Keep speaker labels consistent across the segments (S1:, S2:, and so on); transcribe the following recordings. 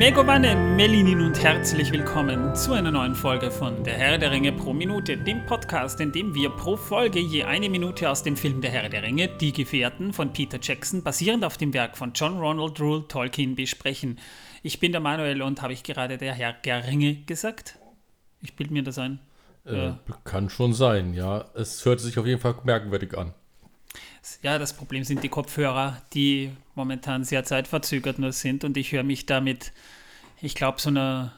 S1: Megovanne, Melinin und herzlich willkommen zu einer neuen Folge von Der Herr der Ringe pro Minute, dem Podcast, in dem wir pro Folge je eine Minute aus dem Film Der Herr der Ringe, Die Gefährten von Peter Jackson, basierend auf dem Werk von John Ronald Rule Tolkien, besprechen. Ich bin der Manuel und habe ich gerade Der Herr der Ringe gesagt? Ich bilde mir das ein.
S2: Äh, ja. Kann schon sein, ja. Es hört sich auf jeden Fall merkwürdig an.
S1: Ja, das Problem sind die Kopfhörer, die momentan sehr zeitverzögert nur sind und ich höre mich damit, ich glaube, so eine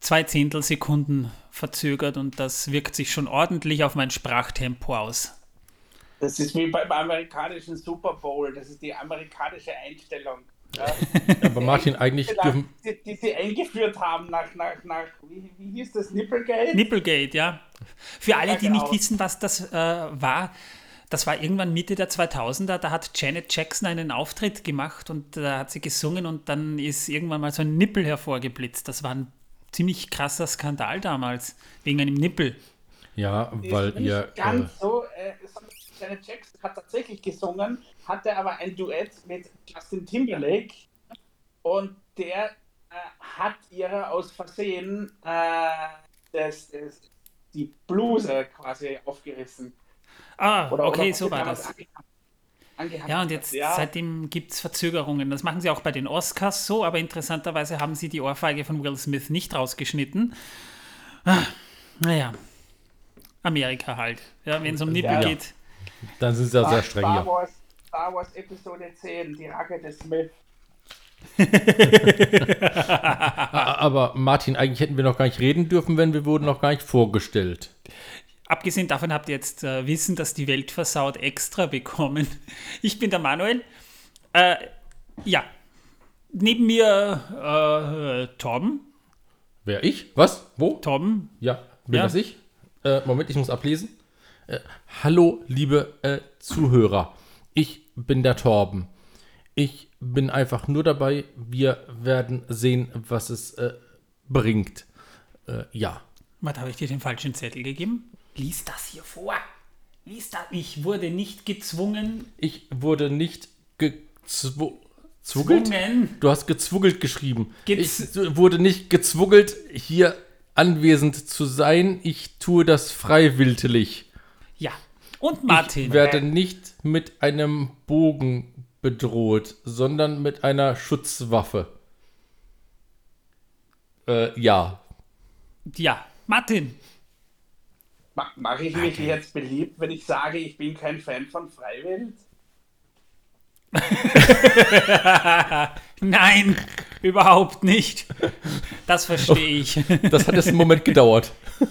S1: zwei Zehntelsekunden verzögert und das wirkt sich schon ordentlich auf mein Sprachtempo aus.
S3: Das ist wie beim amerikanischen Super Bowl, das ist die amerikanische Einstellung. Ja.
S2: Aber Martin, eigentlich
S3: dürfen... Die, die, sie eingeführt haben nach, nach, nach wie, wie hieß das, Nipplegate?
S1: Nipplegate, ja. Für alle, die nicht wissen, was das äh, war, das war irgendwann Mitte der 2000er, da hat Janet Jackson einen Auftritt gemacht und da hat sie gesungen und dann ist irgendwann mal so ein Nippel hervorgeblitzt. Das war ein ziemlich krasser Skandal damals, wegen einem Nippel.
S2: Ja, weil ihr...
S3: Ganz äh, so, äh, Janet Jackson hat tatsächlich gesungen, hatte aber ein Duett mit Justin Timberlake und der äh, hat ihre aus Versehen äh, das, das, die Bluse quasi aufgerissen.
S1: Ah, oder, okay, oder so war das. Ja, und jetzt ja. seitdem gibt es Verzögerungen. Das machen sie auch bei den Oscars so, aber interessanterweise haben sie die Ohrfeige von Will Smith nicht rausgeschnitten. Ah, naja, Amerika halt. Ja, wenn es um Nippel ja, geht.
S2: Dann sind sie ja sehr streng.
S3: Star Wars, Star Wars Episode 10, die Racke des Smith.
S2: aber Martin, eigentlich hätten wir noch gar nicht reden dürfen, wenn wir wurden noch gar nicht vorgestellt.
S1: Abgesehen davon habt ihr jetzt äh, Wissen, dass die Welt versaut extra bekommen. Ich bin der Manuel. Äh, ja. Neben mir äh, Tom.
S2: Wer ich? Was? Wo?
S1: Tom.
S2: Ja, bin ja. das ich? Äh, Moment, ich muss ablesen. Äh, hallo, liebe äh, Zuhörer. Ich bin der Torben. Ich bin einfach nur dabei. Wir werden sehen, was es bringt. ja.
S1: Was habe ich dir den falschen Zettel gegeben? Lies das hier vor. Lies das. Ich wurde nicht gezwungen.
S2: Ich wurde nicht gezwungen. Du hast gezwungelt geschrieben. Gez ich wurde nicht gezwungelt, hier anwesend zu sein. Ich tue das freiwillig.
S1: Ja. Und Martin.
S2: Ich werde nicht mit einem Bogen bedroht, sondern mit einer Schutzwaffe. Äh, ja.
S1: Ja. Martin.
S3: Mache ich mich okay. jetzt beliebt, wenn ich sage, ich bin kein Fan von Freiwild?
S1: Nein, überhaupt nicht. Das verstehe ich.
S2: Das hat jetzt einen Moment gedauert.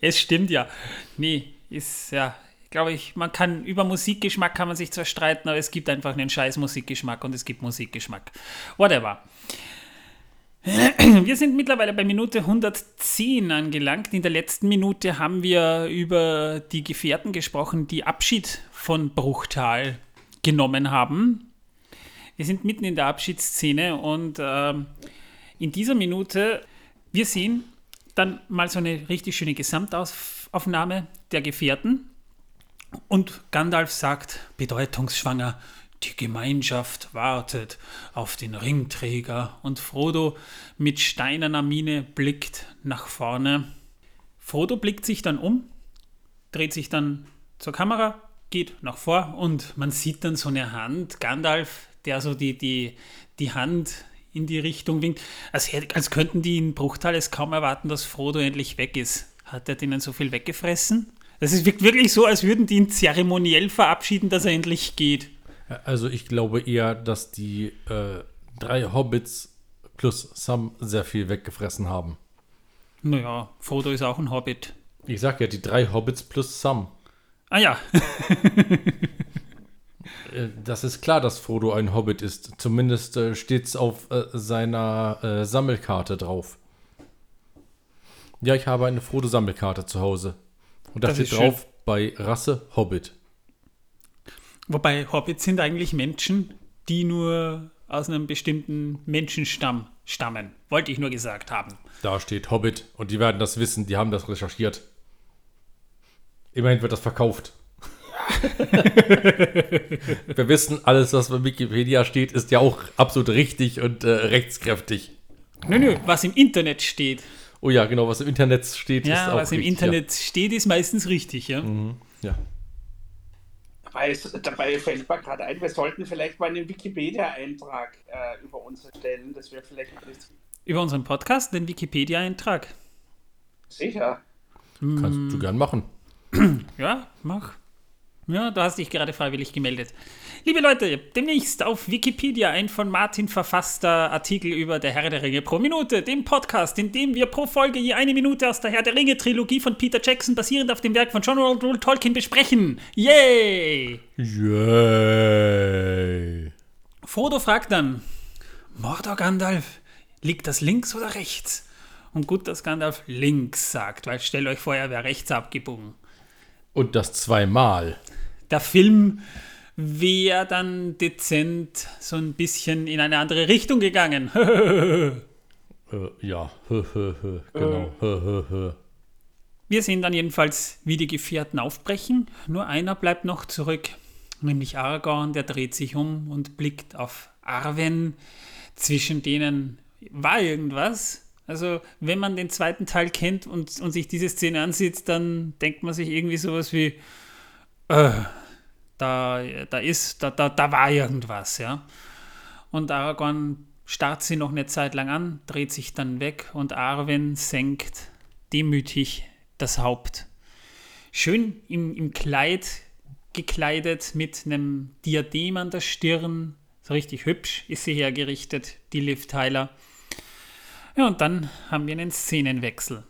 S1: es stimmt ja. Nee, ist ja, glaube ich, man kann über Musikgeschmack kann man sich zwar streiten, aber es gibt einfach einen scheiß Musikgeschmack und es gibt Musikgeschmack. Whatever. Wir sind mittlerweile bei Minute 110 angelangt. In der letzten Minute haben wir über die Gefährten gesprochen, die Abschied von Bruchtal genommen haben. Wir sind mitten in der Abschiedsszene und äh, in dieser Minute, wir sehen dann mal so eine richtig schöne Gesamtaufnahme der Gefährten. Und Gandalf sagt bedeutungsschwanger, die Gemeinschaft wartet auf den Ringträger und Frodo mit steinerner Miene blickt nach vorne. Frodo blickt sich dann um, dreht sich dann zur Kamera, geht nach vor und man sieht dann so eine Hand, Gandalf, der so die, die, die Hand in die Richtung winkt, als, als könnten die in Bruchtal kaum erwarten, dass Frodo endlich weg ist. Hat er denen so viel weggefressen? Es wirkt wirklich so, als würden die ihn zeremoniell verabschieden, dass er endlich geht.
S2: Also ich glaube eher, dass die äh, drei Hobbits plus Sam sehr viel weggefressen haben.
S1: Naja, Frodo ist auch ein Hobbit.
S2: Ich sag ja, die drei Hobbits plus Sam.
S1: Ah ja.
S2: Äh, das ist klar, dass Frodo ein Hobbit ist. Zumindest äh, steht es auf äh, seiner äh, Sammelkarte drauf. Ja, ich habe eine Frodo-Sammelkarte zu Hause. Und da das steht drauf bei Rasse Hobbit.
S1: Wobei Hobbits sind eigentlich Menschen, die nur aus einem bestimmten Menschenstamm stammen. Wollte ich nur gesagt haben.
S2: Da steht Hobbit und die werden das wissen, die haben das recherchiert. Immerhin wird das verkauft. Wir wissen, alles, was bei Wikipedia steht, ist ja auch absolut richtig und äh, rechtskräftig.
S1: Nö, nö, was im Internet steht.
S2: Oh ja, genau, was im Internet steht, ist
S1: Ja,
S2: auch
S1: was im
S2: richtig,
S1: Internet steht, ist meistens richtig, ja.
S2: Ja. Mhm. ja.
S3: Dabei, dabei fällt mir gerade ein, wir sollten vielleicht mal einen Wikipedia-Eintrag äh, über uns erstellen. Das wäre vielleicht interessant.
S1: Über unseren Podcast, den Wikipedia-Eintrag.
S3: Sicher.
S2: Kannst du gern machen.
S1: Ja, mach. Ja, du hast dich gerade freiwillig gemeldet. Liebe Leute, demnächst auf Wikipedia ein von Martin verfasster Artikel über Der Herr der Ringe pro Minute, dem Podcast, in dem wir pro Folge je eine Minute aus der Herr der Ringe Trilogie von Peter Jackson basierend auf dem Werk von John Ronald Tolkien besprechen. Yay!
S2: Yay.
S1: Frodo fragt dann, Mordor Gandalf, liegt das links oder rechts? Und gut, dass Gandalf links sagt, weil stellt euch vor, er wäre rechts abgebogen.
S2: Und das zweimal.
S1: Der Film wäre dann dezent so ein bisschen in eine andere Richtung gegangen.
S2: Äh, ja, genau. Hö.
S1: Wir sehen dann jedenfalls, wie die Gefährten aufbrechen. Nur einer bleibt noch zurück, nämlich Aragorn, der dreht sich um und blickt auf Arwen. Zwischen denen war irgendwas. Also, wenn man den zweiten Teil kennt und, und sich diese Szene ansieht, dann denkt man sich irgendwie sowas wie, äh, da, da ist, da, da, da war irgendwas, ja. Und Aragorn starrt sie noch eine Zeit lang an, dreht sich dann weg und Arwen senkt demütig das Haupt. Schön im, im Kleid gekleidet mit einem Diadem an der Stirn. So richtig hübsch ist sie hergerichtet, die Liv Tyler. Ja, und dann haben wir einen Szenenwechsel.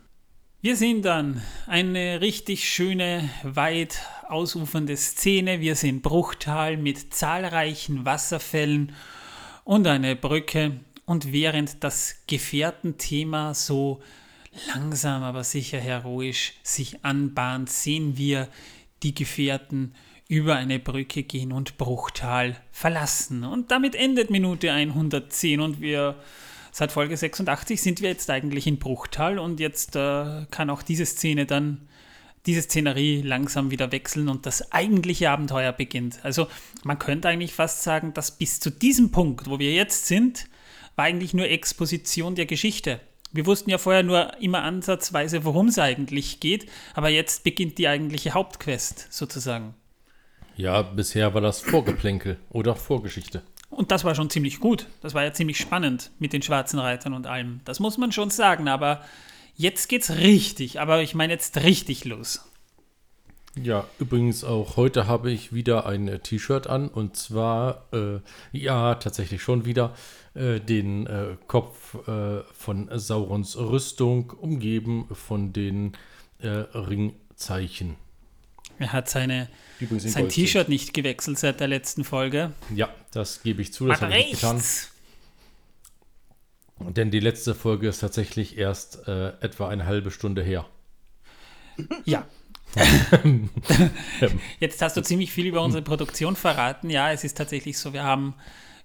S1: Wir sehen dann eine richtig schöne, weit ausufernde Szene. Wir sehen Bruchtal mit zahlreichen Wasserfällen und eine Brücke. Und während das Gefährtenthema so langsam, aber sicher heroisch sich anbahnt, sehen wir die Gefährten über eine Brücke gehen und Bruchtal verlassen. Und damit endet Minute 110 und wir seit Folge 86 sind wir jetzt eigentlich in Bruchtal und jetzt äh, kann auch diese Szene dann, diese Szenerie langsam wieder wechseln und das eigentliche Abenteuer beginnt. Also man könnte eigentlich fast sagen, dass bis zu diesem Punkt, wo wir jetzt sind, war eigentlich nur Exposition der Geschichte. Wir wussten ja vorher nur immer ansatzweise, worum es eigentlich geht, aber jetzt beginnt die eigentliche Hauptquest sozusagen.
S2: Ja, bisher war das Vorgeplänkel oder Vorgeschichte.
S1: Und das war schon ziemlich gut. Das war ja ziemlich spannend mit den schwarzen Reitern und allem. Das muss man schon sagen, aber jetzt geht's richtig. Aber ich meine jetzt richtig los.
S2: Ja, übrigens auch heute habe ich wieder ein äh, T-Shirt an und zwar, äh, ja, tatsächlich schon wieder äh, den äh, Kopf äh, von Saurons Rüstung, umgeben von den Ringzeichen.
S1: Er hat seine,
S2: übrigens
S1: sein. T-Shirt nicht gewechselt seit der letzten Folge.
S2: Ja, das gebe ich zu, das habe ich getan. Denn die letzte Folge ist tatsächlich erst äh, etwa eine halbe Stunde her.
S1: Ja. Jetzt hast du ziemlich viel über unsere Produktion verraten. Ja, es ist tatsächlich so, wir haben,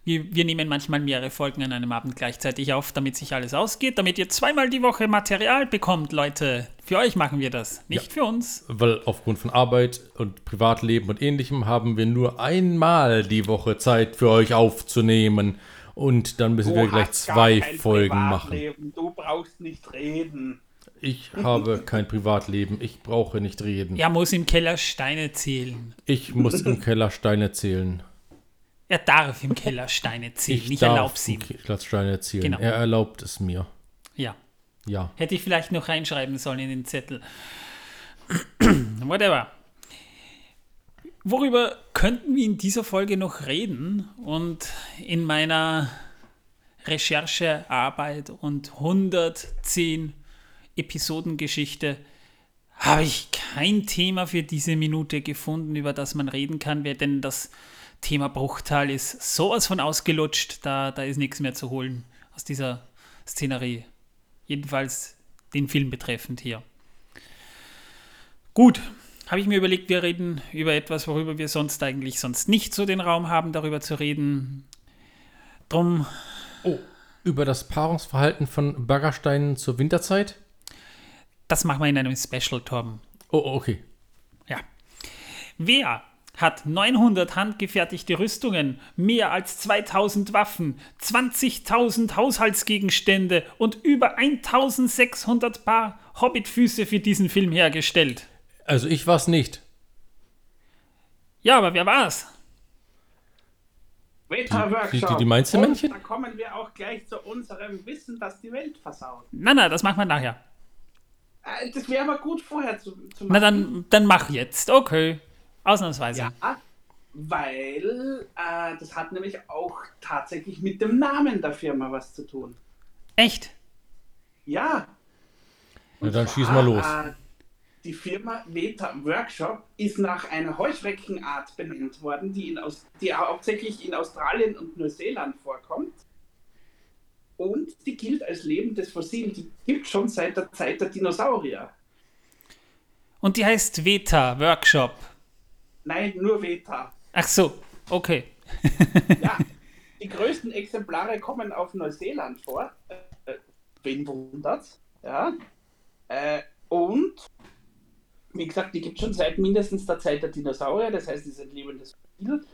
S1: wir, wir nehmen manchmal mehrere Folgen an einem Abend gleichzeitig auf, damit sich alles ausgeht, damit ihr zweimal die Woche Material bekommt, Leute. Für euch machen wir das, nicht für uns.
S2: Weil aufgrund von Arbeit und Privatleben und ähnlichem haben wir nur einmal die Woche Zeit für euch aufzunehmen. Und dann müssen wir gleich zwei Folgen machen.
S3: Privatleben. Du brauchst nicht reden.
S2: Ich habe kein Privatleben, ich brauche nicht reden.
S1: Er muss im Keller Steine zählen.
S2: Ich muss im Keller Steine zählen.
S1: Er darf im Keller Steine zählen.
S2: Ich
S1: ich erlaub's
S2: im
S1: ihm.
S2: Keller Steine zählen.
S1: Genau.
S2: Er erlaubt es mir.
S1: Ja.
S2: Ja.
S1: Hätte ich vielleicht noch reinschreiben sollen in den Zettel. Whatever. Worüber könnten wir in dieser Folge noch reden? Und in meiner Recherchearbeit und 110 Episodengeschichte habe ich kein Thema für diese Minute gefunden, über das man reden kann, denn das Thema Bruchtal ist sowas von ausgelutscht, da, da ist nichts mehr zu holen aus dieser Szenerie. Jedenfalls den Film betreffend hier. Gut, habe ich mir überlegt, wir reden über etwas, worüber wir sonst eigentlich sonst nicht so den Raum haben, darüber zu reden. Drum,
S2: Oh, über das Paarungsverhalten von Baggersteinen zur Winterzeit?
S1: Das machen wir in einem Special, Torben.
S2: Oh, okay.
S1: Ja. Wer hat 900 handgefertigte Rüstungen, mehr als 2000 Waffen, 20.000 Haushaltsgegenstände und über 1600 Paar Hobbitfüße für diesen Film hergestellt.
S2: Also ich war's nicht.
S1: Ja, aber wer war's?
S3: Meta-Workshop.
S2: die- die- die meinst du,
S3: Und
S2: Männchen?
S3: Da kommen wir auch gleich zu unserem Wissen, das die Welt versaut.
S1: Na, na, das machen wir nachher.
S3: Äh, Das wäre aber gut vorher zu, zu machen.
S1: Na, dann, dann mach jetzt. Okay. Ausnahmsweise.
S3: Ja, weil äh, das hat nämlich auch tatsächlich mit dem Namen der Firma was zu tun.
S1: Echt?
S3: Ja.
S2: Na, dann
S3: zwar,
S2: schieß mal los.
S3: Äh, die Firma Veta Workshop ist nach einer Heuschreckenart benannt worden, die, in Aus die hauptsächlich in Australien und Neuseeland vorkommt. Und die gilt als lebendes Fossil. Die gibt schon seit der Zeit der Dinosaurier.
S1: Und die heißt Veta Workshop.
S3: Nein, nur Veta.
S1: Ach so, okay.
S3: Ja, die größten Exemplare kommen auf Neuseeland vor. Äh, wen wundert's? Ja. Äh, und, wie gesagt, die gibt es schon seit mindestens der Zeit der Dinosaurier, das heißt, die sind lebendes Fossil.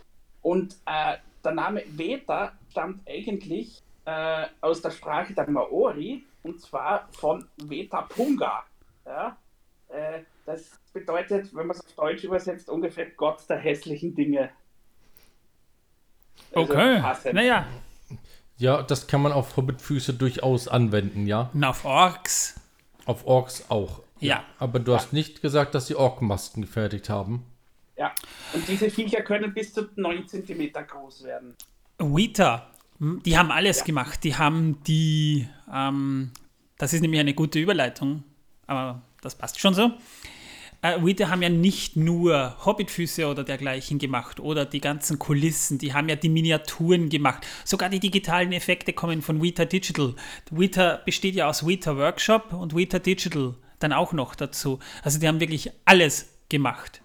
S3: Und äh, der Name Veta stammt eigentlich äh, aus der Sprache der Maori, und zwar von Veta Punga. Ja. Äh, das bedeutet, wenn man es auf Deutsch übersetzt, ungefähr Gott der hässlichen Dinge. Also
S1: Okay.
S3: passend.
S1: Naja,
S2: Ja, das kann man auf Hobbitfüße durchaus anwenden, ja.
S1: und auf Orks.
S2: Auf Orks auch.
S1: Ja.
S2: Aber du hast nicht gesagt, dass sie Orkmasken gefertigt haben.
S3: Ja, und diese Viecher können bis zu 9 cm groß werden.
S1: Weta, die haben alles gemacht. Die haben die, ähm, das ist nämlich eine gute Überleitung, aber das passt schon so. Äh, Weta haben ja nicht nur Hobbitfüße oder dergleichen gemacht oder die ganzen Kulissen, die haben ja die Miniaturen gemacht. Sogar die digitalen Effekte kommen von Weta Digital. Weta besteht ja aus Weta Workshop und Weta Digital dann auch noch dazu. Also die haben wirklich alles gemacht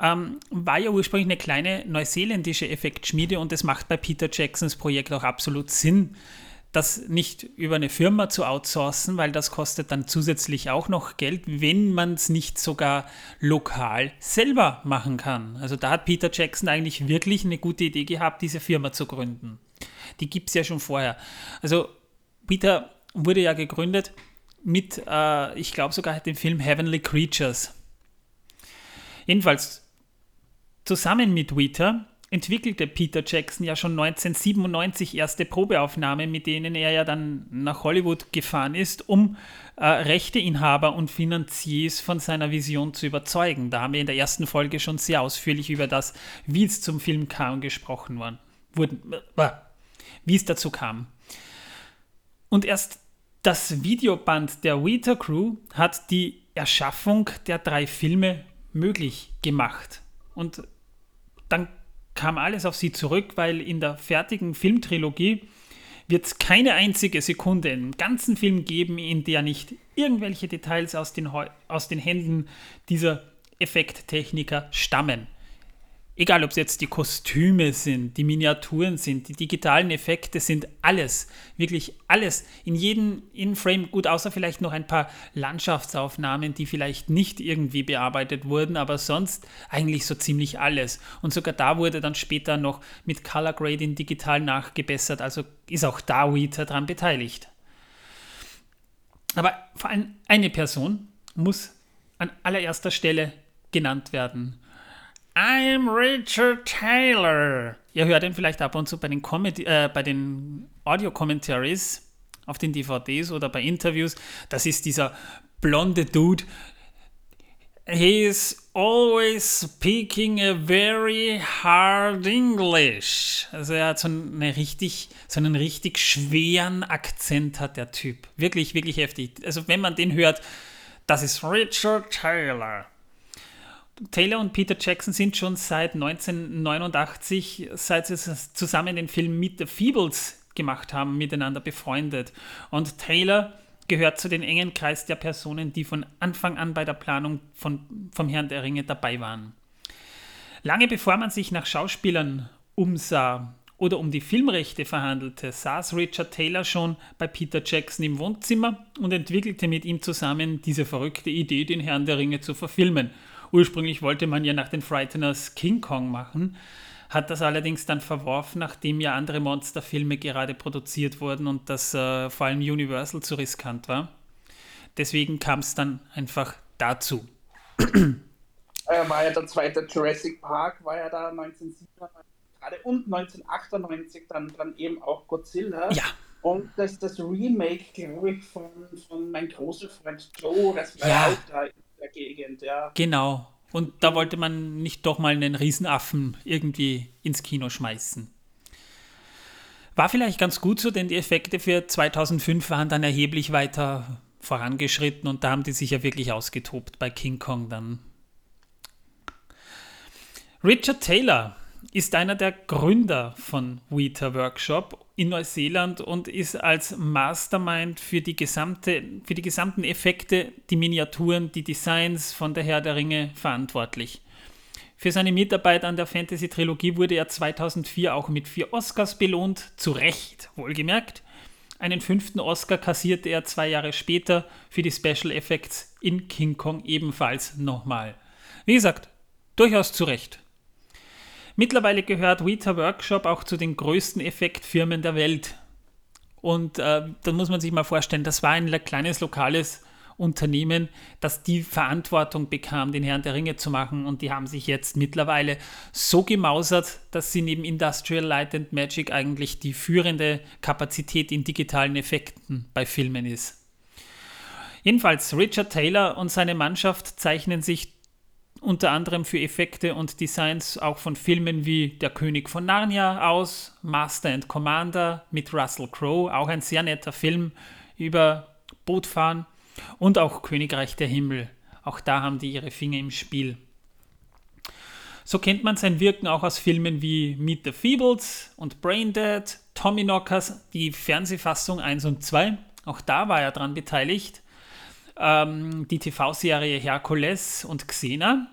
S1: ähm, war ja ursprünglich eine kleine neuseeländische Effektschmiede und es macht bei Peter Jacksons Projekt auch absolut Sinn, das nicht über eine Firma zu outsourcen, weil das kostet dann zusätzlich auch noch Geld, wenn man es nicht sogar lokal selber machen kann. Also da hat Peter Jackson eigentlich wirklich eine gute Idee gehabt, diese Firma zu gründen. Die gibt es ja schon vorher. Also Peter wurde ja gegründet mit, äh, ich glaube sogar dem Film Heavenly Creatures. Jedenfalls Zusammen mit Weta entwickelte Peter Jackson ja schon 1997 erste Probeaufnahmen, mit denen er ja dann nach Hollywood gefahren ist, um äh, Rechteinhaber und Finanziers von seiner Vision zu überzeugen. Da haben wir in der ersten Folge schon sehr ausführlich über das, wie es zum Film kam, gesprochen worden. Wurden, äh, wie es dazu kam. Und erst das Videoband der Weta Crew hat die Erschaffung der drei Filme möglich gemacht. Und dann kam alles auf sie zurück, weil in der fertigen Filmtrilogie wird es keine einzige Sekunde im ganzen Film geben, in der nicht irgendwelche Details aus den, aus den Händen dieser Effekttechniker stammen. Egal, ob es jetzt die Kostüme sind, die Miniaturen sind, die digitalen Effekte sind, alles, wirklich alles, in jedem In-Frame, gut, außer vielleicht noch ein paar Landschaftsaufnahmen, die vielleicht nicht irgendwie bearbeitet wurden, aber sonst eigentlich so ziemlich alles. Und sogar da wurde dann später noch mit Color Grading digital nachgebessert, also ist auch da Weta dran beteiligt. Aber vor allem eine Person muss an allererster Stelle genannt werden. I'm Richard Taylor. Ihr hört ihn vielleicht ab und zu bei den, Comedy, äh, den Audio-Commentaries auf den DVDs oder bei Interviews. Das ist dieser blonde Dude. He is always speaking a very hard English. Also er hat so, eine richtig, so einen richtig schweren Akzent hat der Typ. Wirklich, wirklich heftig. Also wenn man den hört, das ist Richard Taylor. Taylor und Peter Jackson sind schon seit 1989, seit sie zusammen den Film Meet the Feebles gemacht haben, miteinander befreundet. Und Taylor gehört zu den engen Kreis der Personen, die von Anfang an bei der Planung von, vom Herrn der Ringe dabei waren. Lange bevor man sich nach Schauspielern umsah oder um die Filmrechte verhandelte, saß Richard Taylor schon bei Peter Jackson im Wohnzimmer und entwickelte mit ihm zusammen diese verrückte Idee, den Herrn der Ringe zu verfilmen. Ursprünglich wollte man ja nach den Frighteners King Kong machen, hat das allerdings dann verworfen, nachdem ja andere Monsterfilme gerade produziert wurden und das äh, vor allem Universal zu riskant war. Deswegen kam es dann einfach dazu.
S3: Äh, war ja der zweite Jurassic Park, war ja da 1997 gerade und 1998 dann, dann eben auch Godzilla.
S1: Ja.
S3: Und das, das Remake, glaube ich, von, von mein großer Freund Joe, das war
S1: Ja.
S3: auch da der Gegend, ja.
S1: Genau. Und da wollte man nicht doch mal einen Riesenaffen irgendwie ins Kino schmeißen. War vielleicht ganz gut so, denn die Effekte für 2005 waren dann erheblich weiter vorangeschritten und da haben die sich ja wirklich ausgetobt bei King Kong dann. Richard Taylor ist einer der Gründer von Weta Workshop in Neuseeland und ist als Mastermind für die, gesamte, für die gesamten Effekte, die Miniaturen, die Designs von der Herr der Ringe verantwortlich. Für seine Mitarbeit an der Fantasy-Trilogie wurde er 2004 auch mit vier Oscars belohnt, zu Recht, wohlgemerkt. Einen fünften Oscar kassierte er zwei Jahre später für die Special Effects in King Kong ebenfalls nochmal. Wie gesagt, durchaus zu Recht. Mittlerweile gehört Weta Workshop auch zu den größten Effektfirmen der Welt. Und äh, dann muss man sich mal vorstellen, das war ein kleines lokales Unternehmen, das die Verantwortung bekam, den Herrn der Ringe zu machen. Und die haben sich jetzt mittlerweile so gemausert, dass sie neben Industrial Light and Magic eigentlich die führende Kapazität in digitalen Effekten bei Filmen ist. Jedenfalls, Richard Taylor und seine Mannschaft zeichnen sich unter anderem für Effekte und Designs auch von Filmen wie Der König von Narnia aus, Master and Commander mit Russell Crowe, auch ein sehr netter Film über Bootfahren und auch Königreich der Himmel. Auch da haben die ihre Finger im Spiel. So kennt man sein Wirken auch aus Filmen wie Meet the Feebles und Braindead, Tommyknockers, die Fernsehfassung 1 und 2. Auch da war er dran beteiligt ähm, die TV-Serie Hercules und Xena,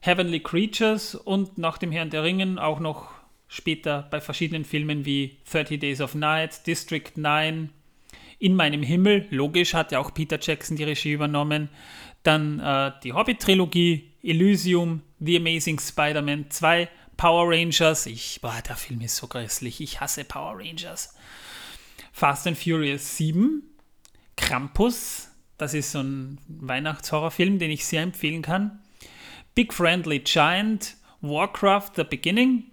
S1: Heavenly Creatures und nach dem Herrn der Ringen auch noch später bei verschiedenen Filmen wie 30 Days of Night, District 9, In meinem Himmel, logisch hat ja auch Peter Jackson die Regie übernommen, dann äh, die Hobbit-Trilogie, Elysium, The Amazing Spider-Man 2, Power Rangers, ich, boah, der Film ist so grässlich, ich hasse Power Rangers. Fast and Furious 7, Krampus, das ist so ein Weihnachtshorrorfilm, den ich sehr empfehlen kann. Big Friendly Giant, Warcraft The Beginning,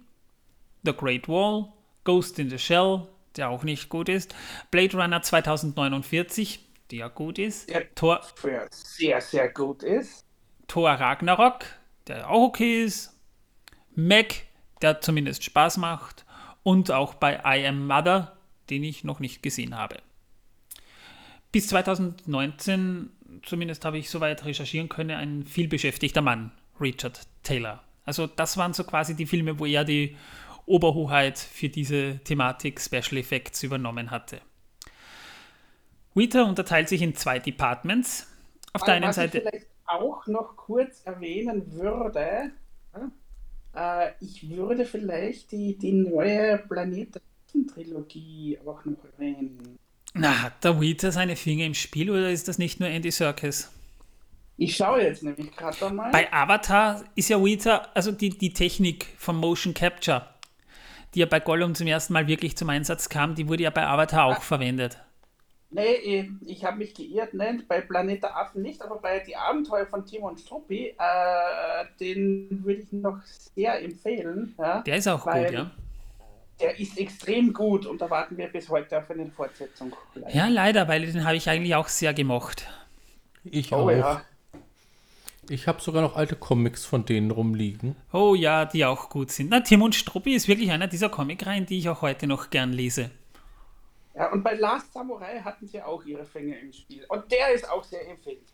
S1: The Great Wall, Ghost in the Shell, der auch nicht gut ist, Blade Runner 2049, der gut ist,
S3: Der für sehr, sehr gut ist.
S1: Thor Ragnarok, der auch okay ist, Mac, der zumindest Spaß macht und auch bei I Am Mother, den ich noch nicht gesehen habe. Bis 2019, zumindest habe ich soweit recherchieren können, ein vielbeschäftigter Mann, Richard Taylor. Also das waren so quasi die Filme, wo er die Oberhoheit für diese Thematik Special Effects übernommen hatte. Weta unterteilt sich in zwei Departments. Auf der einen
S3: Was
S1: Seite
S3: ich vielleicht auch noch kurz erwähnen würde, ja, äh, ich würde vielleicht die, die neue Planeten-Trilogie auch noch erwähnen.
S1: Na, hat der Weta seine Finger im Spiel oder ist das nicht nur Andy Serkis?
S3: Ich schaue jetzt nämlich gerade einmal.
S1: Bei Avatar ist ja Weta, also die, die Technik vom Motion Capture, die ja bei Gollum zum ersten Mal wirklich zum Einsatz kam, die wurde ja bei Avatar auch verwendet.
S3: Nee, ich, habe mich geirrt, ne? bei Planet der Affen nicht, aber bei Die Abenteuer von Timon Struppi, äh, den würde ich noch sehr empfehlen. Ja?
S1: Der ist auch gut, ja.
S3: Der ist extrem gut und da warten wir bis heute auf eine Fortsetzung.
S1: Ja, leider, weil den habe ich eigentlich auch sehr gemocht.
S2: Ich
S3: Oh
S2: auch.
S3: ja.
S2: Ich habe sogar noch alte Comics von denen rumliegen.
S1: Oh ja, die auch gut sind. Na, Tim und Struppi ist wirklich einer dieser Comicreihen, die ich auch heute noch gern lese.
S3: ja. Und bei Last Samurai hatten sie auch ihre Finger im Spiel. Und der ist auch sehr empfehlenswert.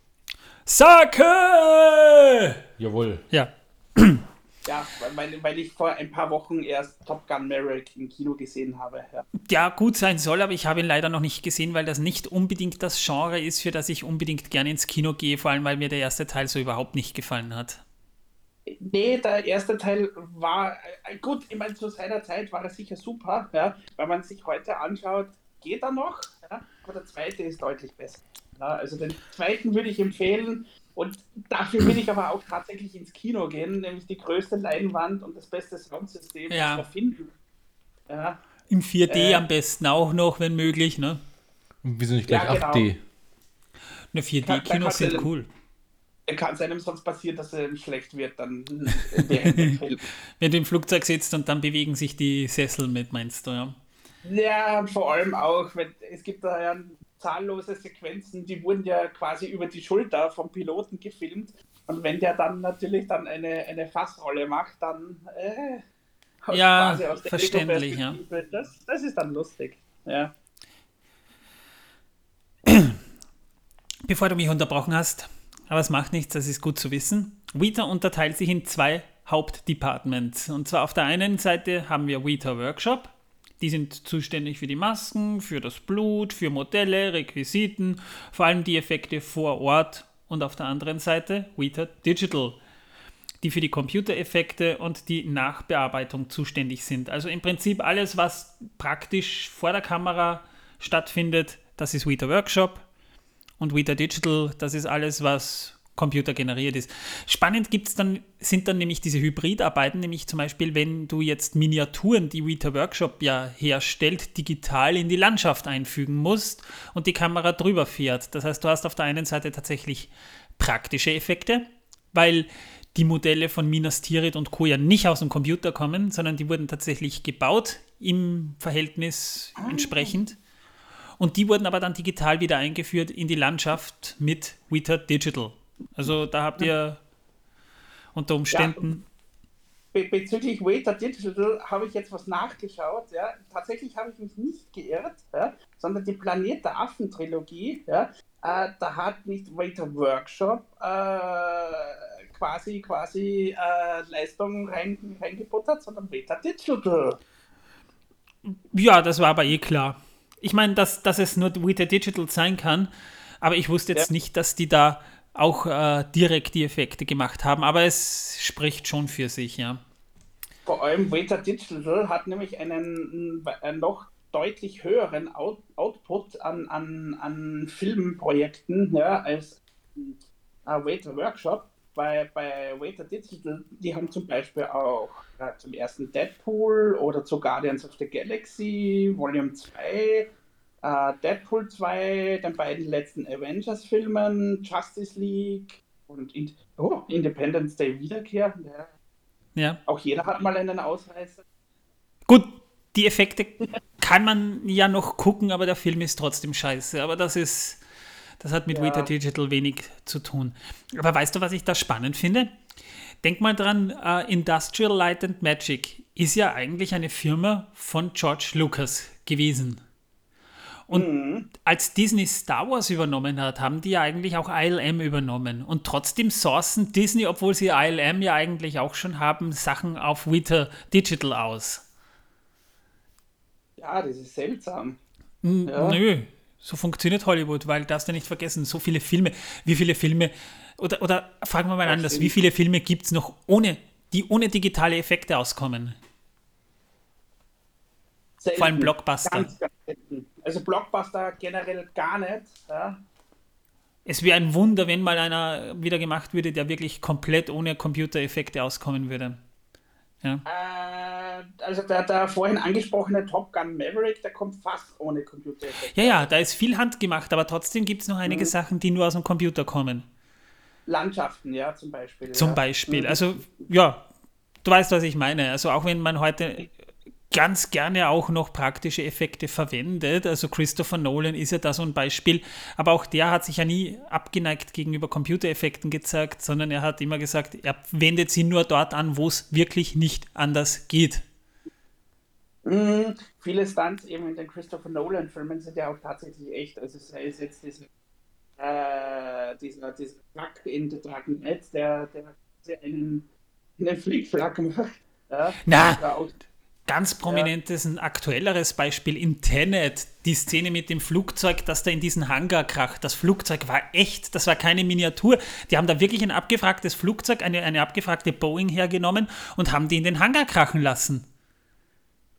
S1: Sake!
S2: Jawohl.
S1: Ja,
S3: Ja, weil, weil ich vor ein paar Wochen erst Top Gun Maverick im Kino gesehen habe. Ja.
S1: ja, gut sein soll, aber ich habe ihn leider noch nicht gesehen, weil das nicht unbedingt das Genre ist, für das ich unbedingt gerne ins Kino gehe, vor allem weil mir der erste Teil so überhaupt nicht gefallen hat.
S3: Nee, der erste Teil war äh, gut, ich meine, zu seiner Zeit war er sicher super, ja. Wenn man sich heute anschaut, geht er noch, ja, aber der zweite ist deutlich besser. Ja, also den zweiten würde ich empfehlen. Und dafür will ich aber auch tatsächlich ins Kino gehen, nämlich die größte Leinwand und das beste Soundsystem,
S1: Ja.
S3: das wir finden. Ja,
S1: Im 4D
S3: Äh.
S1: am besten auch noch, wenn möglich. Ne,
S2: Und wieso nicht gleich
S3: Ja, genau.
S2: 8D?
S1: ne
S3: Da- da
S1: 4D-Kinos
S3: kannst
S1: sind cool.
S3: kann es einem sonst passieren, dass er schlecht wird dann.
S1: Wenn du im Flugzeug sitzt und dann bewegen sich die Sessel mit, meinst du, ja?
S3: Ja, vor allem auch, wenn, es gibt da ja zahllose Sequenzen, die wurden ja quasi über die Schulter vom Piloten gefilmt. Und wenn der dann natürlich dann eine, eine Fassrolle macht, dann äh,
S1: Ja,
S3: quasi aus der
S1: verständlich, ja.
S3: Das, das ist dann lustig. Ja.
S1: Bevor du mich unterbrochen hast, aber es macht nichts, das ist gut zu wissen. Weta unterteilt sich in zwei Hauptdepartments. Und zwar auf der einen Seite haben wir Weta Workshop. Die sind zuständig für die Masken, für das Blut, für Modelle, Requisiten, vor allem die Effekte vor Ort. Und auf der anderen Seite Weta Digital, die für die Computereffekte und die Nachbearbeitung zuständig sind. Also im Prinzip alles, was praktisch vor der Kamera stattfindet, das ist Weta Workshop. Und Weta Digital, das ist alles, was computergeneriert ist. Spannend gibt's dann, sind dann nämlich diese Hybridarbeiten, nämlich zum Beispiel, wenn du jetzt Miniaturen, die Weta Workshop ja herstellt, digital in die Landschaft einfügen musst und die Kamera drüber fährt. Das heißt, du hast auf der einen Seite tatsächlich praktische Effekte, weil die Modelle von Minas Tirith und Co. ja nicht aus dem Computer kommen, sondern die wurden tatsächlich gebaut im Verhältnis entsprechend. Und die wurden aber dann digital wieder eingeführt in die Landschaft mit Weta Digital. Also da habt ihr unter Umständen.
S3: Be bezüglich Waiter Digital habe ich jetzt was nachgeschaut. Ja. Tatsächlich habe ich mich nicht geirrt, ja, sondern die Planet der Affen Trilogie, ja, äh, da hat nicht Waiter Workshop äh, quasi quasi äh, Leistung rein, reingebuttert, sondern Waiter Digital.
S1: Ja, das war aber eh klar. Ich meine, dass, dass es nur Weta Digital sein kann, aber ich wusste jetzt
S3: Ja.
S1: nicht, dass die da auch äh, direkt die Effekte gemacht haben, aber es spricht schon für sich, ja.
S3: Vor allem Waiter Digital hat nämlich einen, einen noch deutlich höheren Out Output an, an, an Filmprojekten ja, als äh, Waiter Workshop. Bei, bei Waiter Digital, die haben zum Beispiel auch ja, zum ersten Deadpool oder zu Guardians of the Galaxy Volume 2, äh, Deadpool 2, den beiden letzten Avengers-Filmen, Justice League und in oh, Independence Day Wiederkehr. Ja.
S1: Ja.
S3: Auch jeder hat mal einen Ausreißer.
S1: Gut, die Effekte kann man ja noch gucken, aber der Film ist trotzdem scheiße. Aber das ist, das hat mit
S3: Ja.
S1: Weta Digital wenig zu tun. Aber weißt du, was ich da spannend finde? Denk mal dran, äh, Industrial Light and Magic ist ja eigentlich eine Firma von George Lucas gewesen. Und als Disney Star Wars übernommen hat, haben die ja eigentlich auch ILM übernommen. Und trotzdem sourcen Disney, obwohl sie ILM ja eigentlich auch schon haben, Sachen auf Weta Digital aus.
S3: Ja, das ist seltsam.
S1: N-
S3: Ja.
S1: Nö, so funktioniert Hollywood, weil darfst du nicht vergessen, so viele Filme, wie viele Filme, oder, oder fragen wir mal
S3: Ja,
S1: anders,
S3: stimmt.
S1: wie viele Filme gibt es noch, ohne, die ohne digitale Effekte auskommen?
S3: Selten.
S1: Vor allem Blockbuster.
S3: Ganz, ganz selten. Also Blockbuster generell gar nicht. Ja.
S1: Es wäre ein Wunder, wenn mal einer wieder gemacht würde, der wirklich komplett ohne Computereffekte auskommen würde. Ja.
S3: Äh, also der, der vorhin angesprochene Top Gun Maverick, der kommt fast ohne Computereffekte.
S1: ja, ja, da ist viel handgemacht, aber trotzdem gibt es noch einige
S3: Mhm.
S1: Sachen, die nur aus dem Computer kommen.
S3: Landschaften, ja, zum Beispiel.
S1: Zum
S3: ja.
S1: Beispiel.
S3: Mhm.
S1: Also, ja, du weißt, was ich meine. Also, auch wenn man heute ganz gerne auch noch praktische Effekte verwendet, also Christopher Nolan ist ja da so ein Beispiel, aber auch der hat sich ja nie abgeneigt gegenüber Computereffekten gezeigt, sondern er hat immer gesagt, er wendet sie nur dort an, wo es wirklich nicht anders geht.
S3: Mhm. Viele Stunts eben in den Christopher Nolan-Filmen sind ja auch tatsächlich echt. Also sei es jetzt diese, äh, dieser, dieser Truck in The Dark Knight, der, der einen, einen Flickflack macht. Ja.
S1: Na, Ganz prominentes, ein aktuelleres Beispiel in Tenet, die Szene mit dem Flugzeug, das da in diesen Hangar kracht. Das Flugzeug war echt, das war keine Miniatur. Die haben da wirklich ein abgefragtes Flugzeug, eine, eine abgefragte Boeing hergenommen und haben die in den Hangar krachen lassen.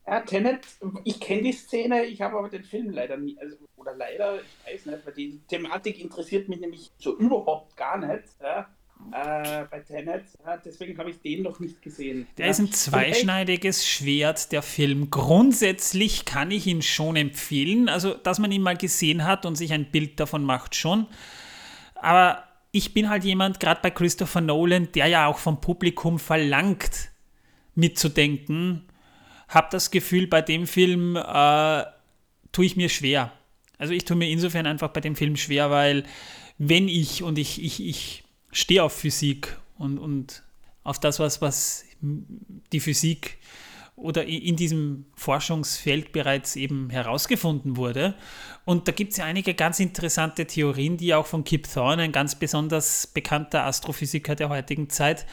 S3: Ja, Tenet, ich kenne die Szene, ich habe aber den Film leider nie, also, oder leider, ich weiß nicht, weil die Thematik interessiert mich nämlich so überhaupt gar nicht. Ja äh, bei Tenet. Ja, deswegen habe ich den noch nicht gesehen.
S1: Der ja. ist ein zweischneidiges Schwert, der Film. Grundsätzlich kann ich ihn schon empfehlen. Also, dass man ihn mal gesehen hat und sich ein Bild davon macht, schon. Aber ich bin halt jemand, gerade bei Christopher Nolan, der ja auch vom Publikum verlangt, mitzudenken. Habe das Gefühl, bei dem Film äh, tue ich mir schwer. Also ich tue mir insofern einfach bei dem Film schwer, weil wenn ich, und ich, ich, ich stehe auf Physik und, und auf das, was, was die Physik oder in diesem Forschungsfeld bereits eben herausgefunden wurde. Und da gibt es ja einige ganz interessante Theorien, die auch von Kip Thorne, ein ganz besonders bekannter Astrophysiker der heutigen Zeit,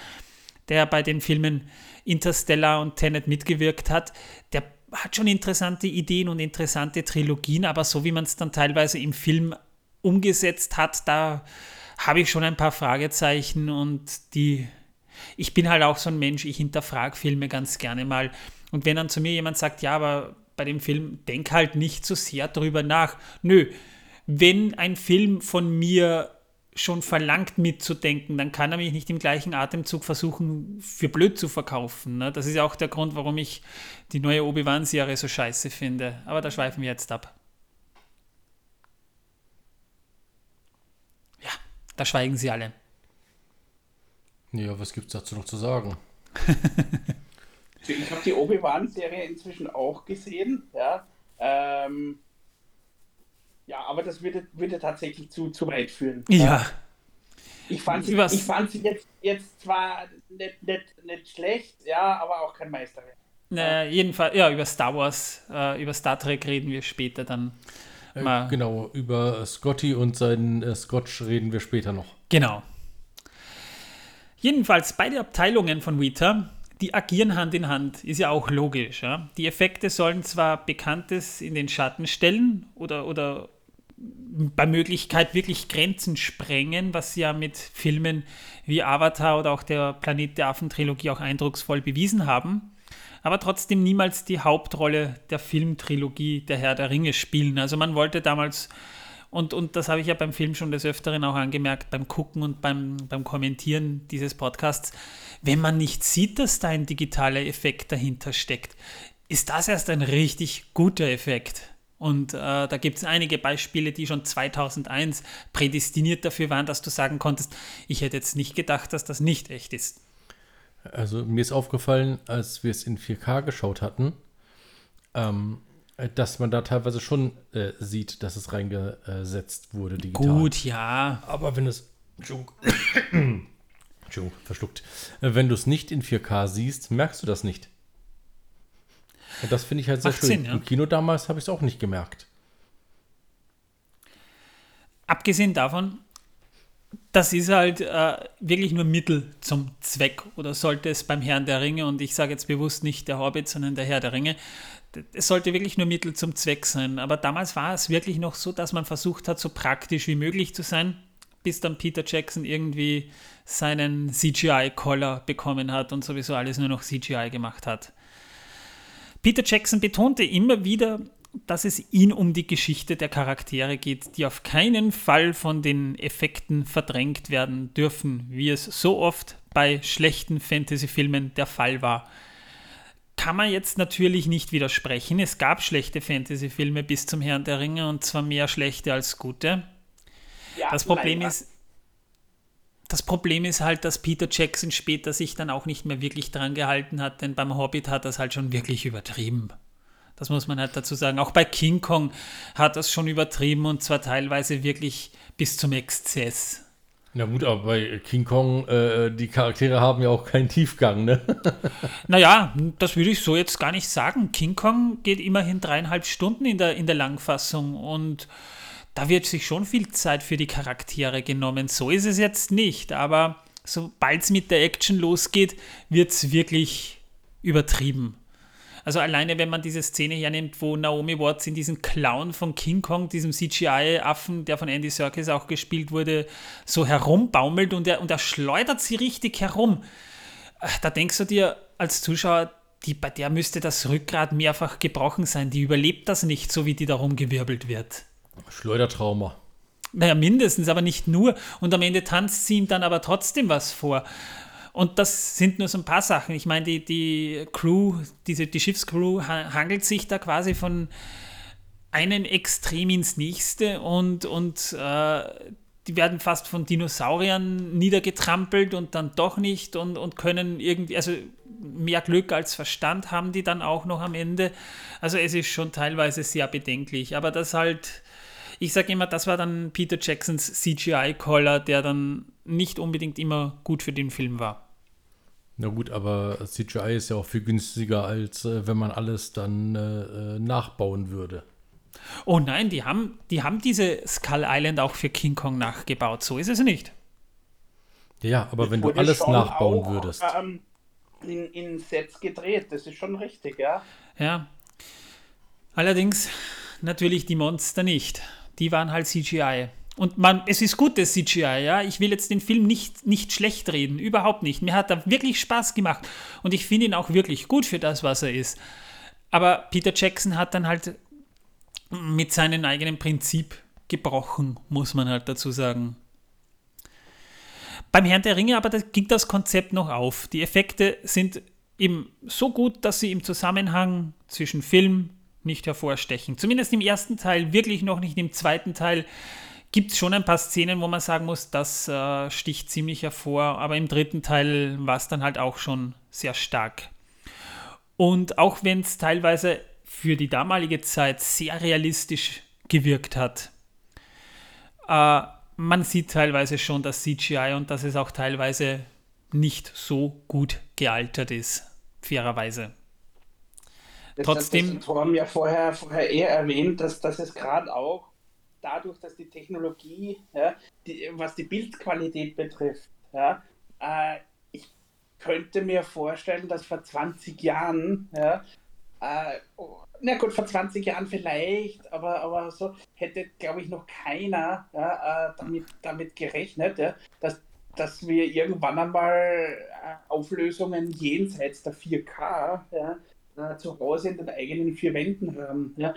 S1: der bei den Filmen Interstellar und Tenet mitgewirkt hat, der hat schon interessante Ideen und interessante Trilogien, aber so wie man es dann teilweise im Film umgesetzt hat, da habe ich schon ein paar Fragezeichen und die. Ich bin halt auch so ein Mensch, ich hinterfrage Filme ganz gerne mal. Und wenn dann zu mir jemand sagt, ja, aber bei dem Film denk halt nicht so sehr drüber nach. Nö, wenn ein Film von mir schon verlangt mitzudenken, dann kann er mich nicht im gleichen Atemzug versuchen, für blöd zu verkaufen. Ne? Das ist ja auch der Grund, warum ich die neue Obi-Wan-Serie so scheiße finde. Aber da schweifen wir jetzt ab. Da schweigen sie alle.
S2: Ja, was gibt es dazu noch zu sagen?
S3: ich habe die Obi-Wan-Serie inzwischen auch gesehen, ja. Ähm, ja, aber das würde, würde tatsächlich zu, zu weit führen.
S1: Ja.
S3: Ich fand sie, ich fand sie jetzt, jetzt zwar nicht, nicht, nicht schlecht, ja, aber auch kein Meisterwerk.
S1: Naja, jedenfalls, ja, über Star Wars, äh, über Star Trek reden wir später dann.
S2: Äh, genau, über Scotty und seinen äh, Scotch reden wir später noch.
S1: Genau. Jedenfalls beide Abteilungen von Weta, die agieren Hand in Hand, ist ja auch logisch. Ja? Die Effekte sollen zwar Bekanntes in den Schatten stellen oder, oder bei Möglichkeit wirklich Grenzen sprengen, was sie ja mit Filmen wie Avatar oder auch der Planet der Affen Trilogie auch eindrucksvoll bewiesen haben aber trotzdem niemals die Hauptrolle der Filmtrilogie Der Herr der Ringe spielen. Also man wollte damals, und, und das habe ich ja beim Film schon des Öfteren auch angemerkt, beim Gucken und beim, beim Kommentieren dieses Podcasts, wenn man nicht sieht, dass da ein digitaler Effekt dahinter steckt, ist das erst ein richtig guter Effekt. Und äh, da gibt es einige Beispiele, die schon 2001 prädestiniert dafür waren, dass du sagen konntest, ich hätte jetzt nicht gedacht, dass das nicht echt ist.
S2: Also mir ist aufgefallen, als wir es in 4K geschaut hatten, ähm, dass man da teilweise schon äh, sieht, dass es reingesetzt wurde
S1: digital. Gut, ja.
S2: Aber wenn es Entschuldigung, Entschuldigung verschluckt. Äh, wenn du es nicht in 4K siehst, merkst du das nicht. Und das finde ich halt sehr 18, schön. Ja. Im Kino damals habe ich es auch nicht gemerkt.
S1: Abgesehen davon, das ist halt äh, wirklich nur Mittel zum Zweck. Oder sollte es beim Herrn der Ringe, und ich sage jetzt bewusst nicht der Hobbit, sondern der Herr der Ringe, es sollte wirklich nur Mittel zum Zweck sein. Aber damals war es wirklich noch so, dass man versucht hat, so praktisch wie möglich zu sein, bis dann Peter Jackson irgendwie seinen CGI-Collar bekommen hat und sowieso alles nur noch CGI gemacht hat. Peter Jackson betonte immer wieder, dass es ihn um die Geschichte der Charaktere geht, die auf keinen Fall von den Effekten verdrängt werden dürfen, wie es so oft bei schlechten Fantasy-Filmen der Fall war. Kann man jetzt natürlich nicht widersprechen. Es gab schlechte Fantasy-Filme bis zum Herrn der Ringe und zwar mehr schlechte als gute. Ja, das Problem leider. ist, das Problem ist halt, dass Peter Jackson später sich dann auch nicht mehr wirklich dran gehalten hat, denn beim Hobbit hat er es halt schon wirklich übertrieben. Das muss man halt dazu sagen. Auch bei King Kong hat das schon übertrieben und zwar teilweise wirklich bis zum Exzess.
S2: Na gut, aber bei King Kong, äh, die Charaktere haben ja auch keinen Tiefgang, ne?
S1: naja, das würde ich so jetzt gar nicht sagen. King Kong geht immerhin dreieinhalb Stunden in der, in der Langfassung und da wird sich schon viel Zeit für die Charaktere genommen. So ist es jetzt nicht, aber sobald es mit der Action losgeht, wird es wirklich übertrieben. Also alleine, wenn man diese Szene hernimmt, wo Naomi Watts in diesen Clown von King Kong, diesem CGI-Affen, der von Andy Serkis auch gespielt wurde, so herumbaumelt und er, und er schleudert sie richtig herum. Da denkst du dir als Zuschauer, die, bei der müsste das Rückgrat mehrfach gebrochen sein. Die überlebt das nicht, so wie die darum gewirbelt wird.
S2: Schleudertrauma.
S1: Naja, mindestens, aber nicht nur. Und am Ende tanzt sie ihm dann aber trotzdem was vor. Und das sind nur so ein paar Sachen. Ich meine, die, die Crew, diese, die Schiffscrew hangelt sich da quasi von einem Extrem ins nächste und, und äh, die werden fast von Dinosauriern niedergetrampelt und dann doch nicht und, und können irgendwie, also mehr Glück als Verstand haben die dann auch noch am Ende. Also es ist schon teilweise sehr bedenklich, aber das halt, ich sage immer, das war dann Peter Jacksons CGI-Caller, der dann nicht unbedingt immer gut für den Film war.
S2: Na gut, aber CGI ist ja auch viel günstiger, als äh, wenn man alles dann äh, äh, nachbauen würde.
S1: Oh nein, die haben, die haben diese Skull Island auch für King Kong nachgebaut. So ist es nicht.
S2: Ja, aber wenn du alles nachbauen auch, würdest. Ähm,
S3: in, in Sets gedreht, das ist schon richtig, ja.
S1: Ja. Allerdings natürlich die Monster nicht. Die waren halt CGI. Und man, es ist gutes CGI, ja. Ich will jetzt den Film nicht, nicht schlecht reden, überhaupt nicht. Mir hat er wirklich Spaß gemacht und ich finde ihn auch wirklich gut für das, was er ist. Aber Peter Jackson hat dann halt mit seinem eigenen Prinzip gebrochen, muss man halt dazu sagen. Beim Herrn der Ringe aber das ging das Konzept noch auf. Die Effekte sind eben so gut, dass sie im Zusammenhang zwischen Film nicht hervorstechen. Zumindest im ersten Teil, wirklich noch nicht im zweiten Teil gibt es schon ein paar Szenen, wo man sagen muss, das äh, sticht ziemlich hervor, aber im dritten Teil war es dann halt auch schon sehr stark. Und auch wenn es teilweise für die damalige Zeit sehr realistisch gewirkt hat, äh, man sieht teilweise schon das CGI und dass es auch teilweise nicht so gut gealtert ist, fairerweise.
S3: Das Trotzdem. Hat das Torm ja vorher, vorher eher erwähnt, dass, dass es gerade auch dadurch, dass die Technologie, ja, die, was die Bildqualität betrifft, ja, äh, ich könnte mir vorstellen, dass vor 20 Jahren, ja, äh, na gut, vor 20 Jahren vielleicht, aber, aber so hätte, glaube ich, noch keiner ja, äh, damit, damit gerechnet, ja, dass, dass wir irgendwann einmal äh, Auflösungen jenseits der 4K ja, äh, zu Hause in den eigenen vier Wänden haben. Ja.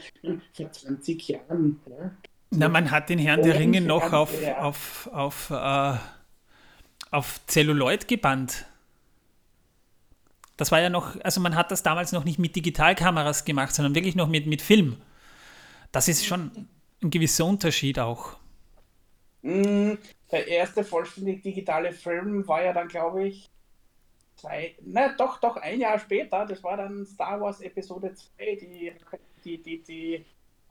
S3: Vor 20 Jahren ja,
S1: na, man hat den Herrn der Ringe noch auf, auf, auf, äh, auf Celluloid gebannt. Das war ja noch, also man hat das damals noch nicht mit Digitalkameras gemacht, sondern wirklich noch mit, mit Film. Das ist schon ein gewisser Unterschied auch.
S3: Mm, der erste vollständig digitale Film war ja dann, glaube ich, zwei, na doch, doch, ein Jahr später. Das war dann Star Wars Episode 2, die, die, die, die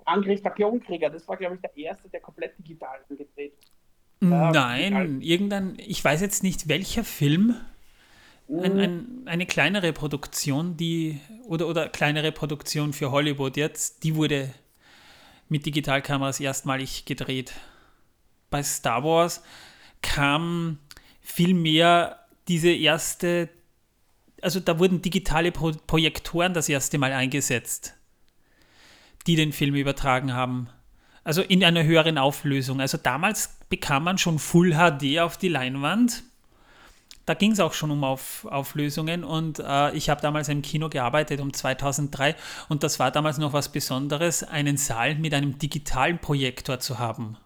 S3: Angriff der Klonkrieger. Das war, glaube ich, der erste, der komplett digital angedreht
S1: Nein, digital. irgendein, ich weiß jetzt nicht, welcher Film, ein, mhm. ein, eine kleinere Produktion, die, oder, oder kleinere Produktion für Hollywood jetzt, die wurde mit Digitalkameras erstmalig gedreht. Bei Star Wars kam vielmehr diese erste, also da wurden digitale Pro Projektoren das erste Mal eingesetzt die den Film übertragen haben. Also in einer höheren Auflösung. Also damals bekam man schon Full HD auf die Leinwand. Da ging es auch schon um auf, Auflösungen und äh, ich habe damals im Kino gearbeitet um 2003 und das war damals noch was Besonderes, einen Saal mit einem digitalen Projektor zu haben.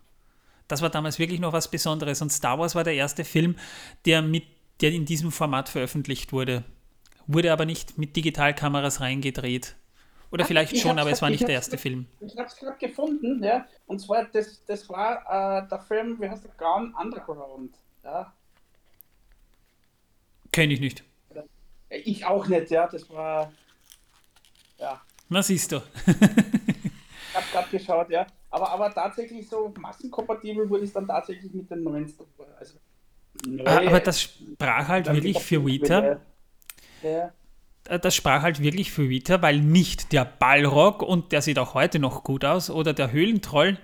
S1: Das war damals wirklich noch was Besonderes und Star Wars war der erste Film, der, mit, der in diesem Format veröffentlicht wurde. Wurde aber nicht mit Digitalkameras reingedreht. Oder vielleicht ich schon, aber es war nicht der erste Film.
S3: Ich habe es gerade gefunden, ja. Und zwar, das, das war äh, der Film, wie heißt der, Gone Underground. Ja.
S1: Kenne ich nicht.
S3: Ich auch nicht, ja. Das war. Ja.
S1: Na, siehst du.
S3: ich habe gerade geschaut, ja. Aber, aber tatsächlich so massenkompatibel wurde es dann tatsächlich mit den 90 also,
S1: neue, Aber das sprach halt wirklich für Vita. Ja. Äh, das sprach halt wirklich für Vita, weil nicht der Ballrock, und der sieht auch heute noch gut aus, oder der Höhlentroll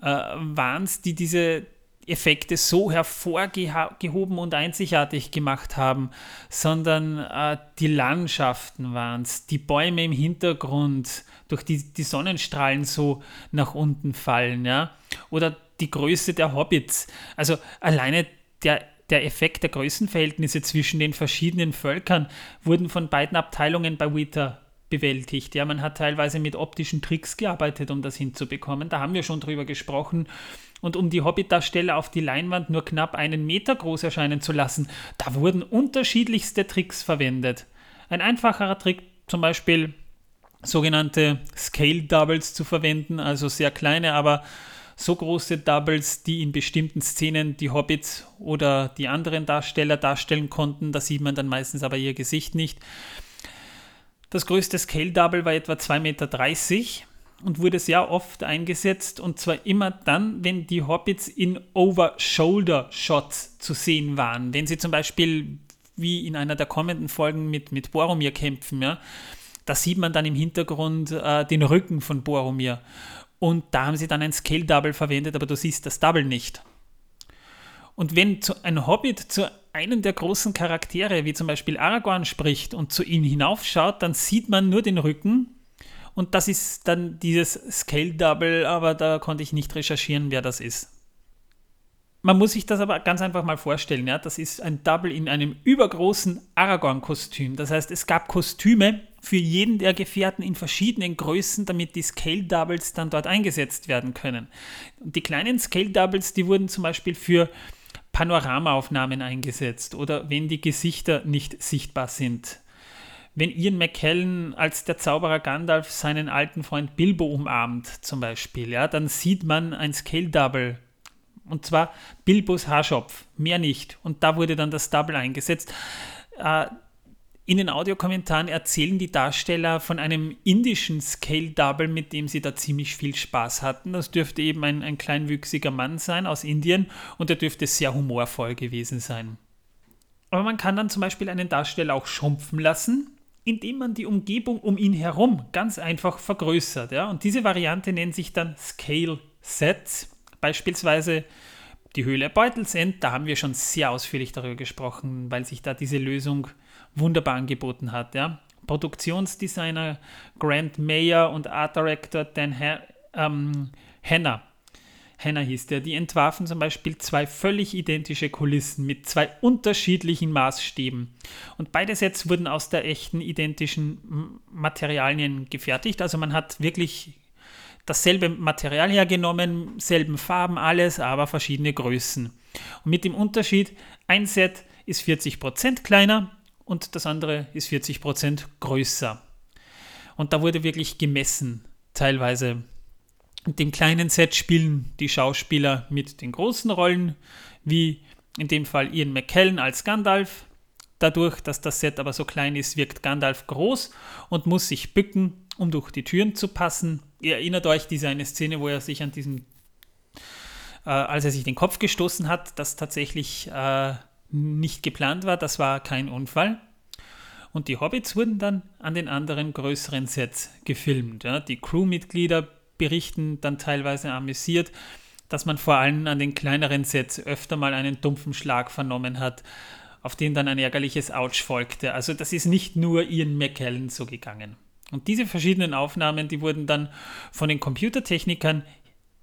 S1: äh, waren es, die diese Effekte so hervorgehoben und einzigartig gemacht haben, sondern äh, die Landschaften waren es, die Bäume im Hintergrund, durch die die Sonnenstrahlen so nach unten fallen, ja, oder die Größe der Hobbits. Also alleine der der Effekt der Größenverhältnisse zwischen den verschiedenen Völkern wurden von beiden Abteilungen bei Weta bewältigt. Ja, man hat teilweise mit optischen Tricks gearbeitet, um das hinzubekommen. Da haben wir schon drüber gesprochen. Und um die Hobbit-Darsteller auf die Leinwand nur knapp einen Meter groß erscheinen zu lassen, da wurden unterschiedlichste Tricks verwendet. Ein einfacherer Trick, zum Beispiel sogenannte Scale Doubles zu verwenden, also sehr kleine, aber so große Doubles, die in bestimmten Szenen die Hobbits oder die anderen Darsteller darstellen konnten. Da sieht man dann meistens aber ihr Gesicht nicht. Das größte Scale Double war etwa 2,30 Meter und wurde sehr oft eingesetzt und zwar immer dann, wenn die Hobbits in Over-Shoulder-Shots zu sehen waren. Wenn sie zum Beispiel wie in einer der kommenden Folgen mit, mit Boromir kämpfen, ja, da sieht man dann im Hintergrund äh, den Rücken von Boromir. Und da haben sie dann ein Scale Double verwendet, aber du siehst das Double nicht. Und wenn ein Hobbit zu einem der großen Charaktere, wie zum Beispiel Aragorn, spricht und zu ihm hinaufschaut, dann sieht man nur den Rücken. Und das ist dann dieses Scale Double, aber da konnte ich nicht recherchieren, wer das ist. Man muss sich das aber ganz einfach mal vorstellen. Ja? Das ist ein Double in einem übergroßen Aragorn-Kostüm. Das heißt, es gab Kostüme für jeden der Gefährten in verschiedenen Größen, damit die Scale Doubles dann dort eingesetzt werden können. Und die kleinen Scale Doubles, die wurden zum Beispiel für Panoramaaufnahmen eingesetzt oder wenn die Gesichter nicht sichtbar sind. Wenn Ian McKellen als der Zauberer Gandalf seinen alten Freund Bilbo umarmt, zum Beispiel, ja, dann sieht man ein Scale Double. Und zwar Bilbos Haarschopf, mehr nicht. Und da wurde dann das Double eingesetzt. Äh, in den Audiokommentaren erzählen die Darsteller von einem indischen Scale Double, mit dem sie da ziemlich viel Spaß hatten. Das dürfte eben ein, ein kleinwüchsiger Mann sein aus Indien und er dürfte sehr humorvoll gewesen sein. Aber man kann dann zum Beispiel einen Darsteller auch schrumpfen lassen, indem man die Umgebung um ihn herum ganz einfach vergrößert. Ja? Und diese Variante nennt sich dann Scale Set. Beispielsweise die Höhle Beutelsend, da haben wir schon sehr ausführlich darüber gesprochen, weil sich da diese Lösung wunderbar angeboten hat. Ja. Produktionsdesigner Grant Mayer und Art Director Dan ha ähm. Hanna hieß der, die entwarfen zum Beispiel zwei völlig identische Kulissen mit zwei unterschiedlichen Maßstäben. Und beide Sets wurden aus der echten identischen Materialien gefertigt. Also man hat wirklich dasselbe Material hergenommen, selben Farben, alles, aber verschiedene Größen. Und mit dem Unterschied, ein Set ist 40% kleiner und das andere ist 40% größer. Und da wurde wirklich gemessen, teilweise. In dem kleinen Set spielen die Schauspieler mit den großen Rollen, wie in dem Fall Ian McKellen als Gandalf. Dadurch, dass das Set aber so klein ist, wirkt Gandalf groß und muss sich bücken, um durch die Türen zu passen. Ihr erinnert euch diese eine Szene, wo er sich an diesem, äh, als er sich den Kopf gestoßen hat, das tatsächlich äh, nicht geplant war, das war kein Unfall. Und die Hobbits wurden dann an den anderen größeren Sets gefilmt. Ja. Die Crewmitglieder berichten dann teilweise amüsiert, dass man vor allem an den kleineren Sets öfter mal einen dumpfen Schlag vernommen hat, auf den dann ein ärgerliches Ouch folgte. Also das ist nicht nur Ian McKellen so gegangen. Und diese verschiedenen Aufnahmen, die wurden dann von den Computertechnikern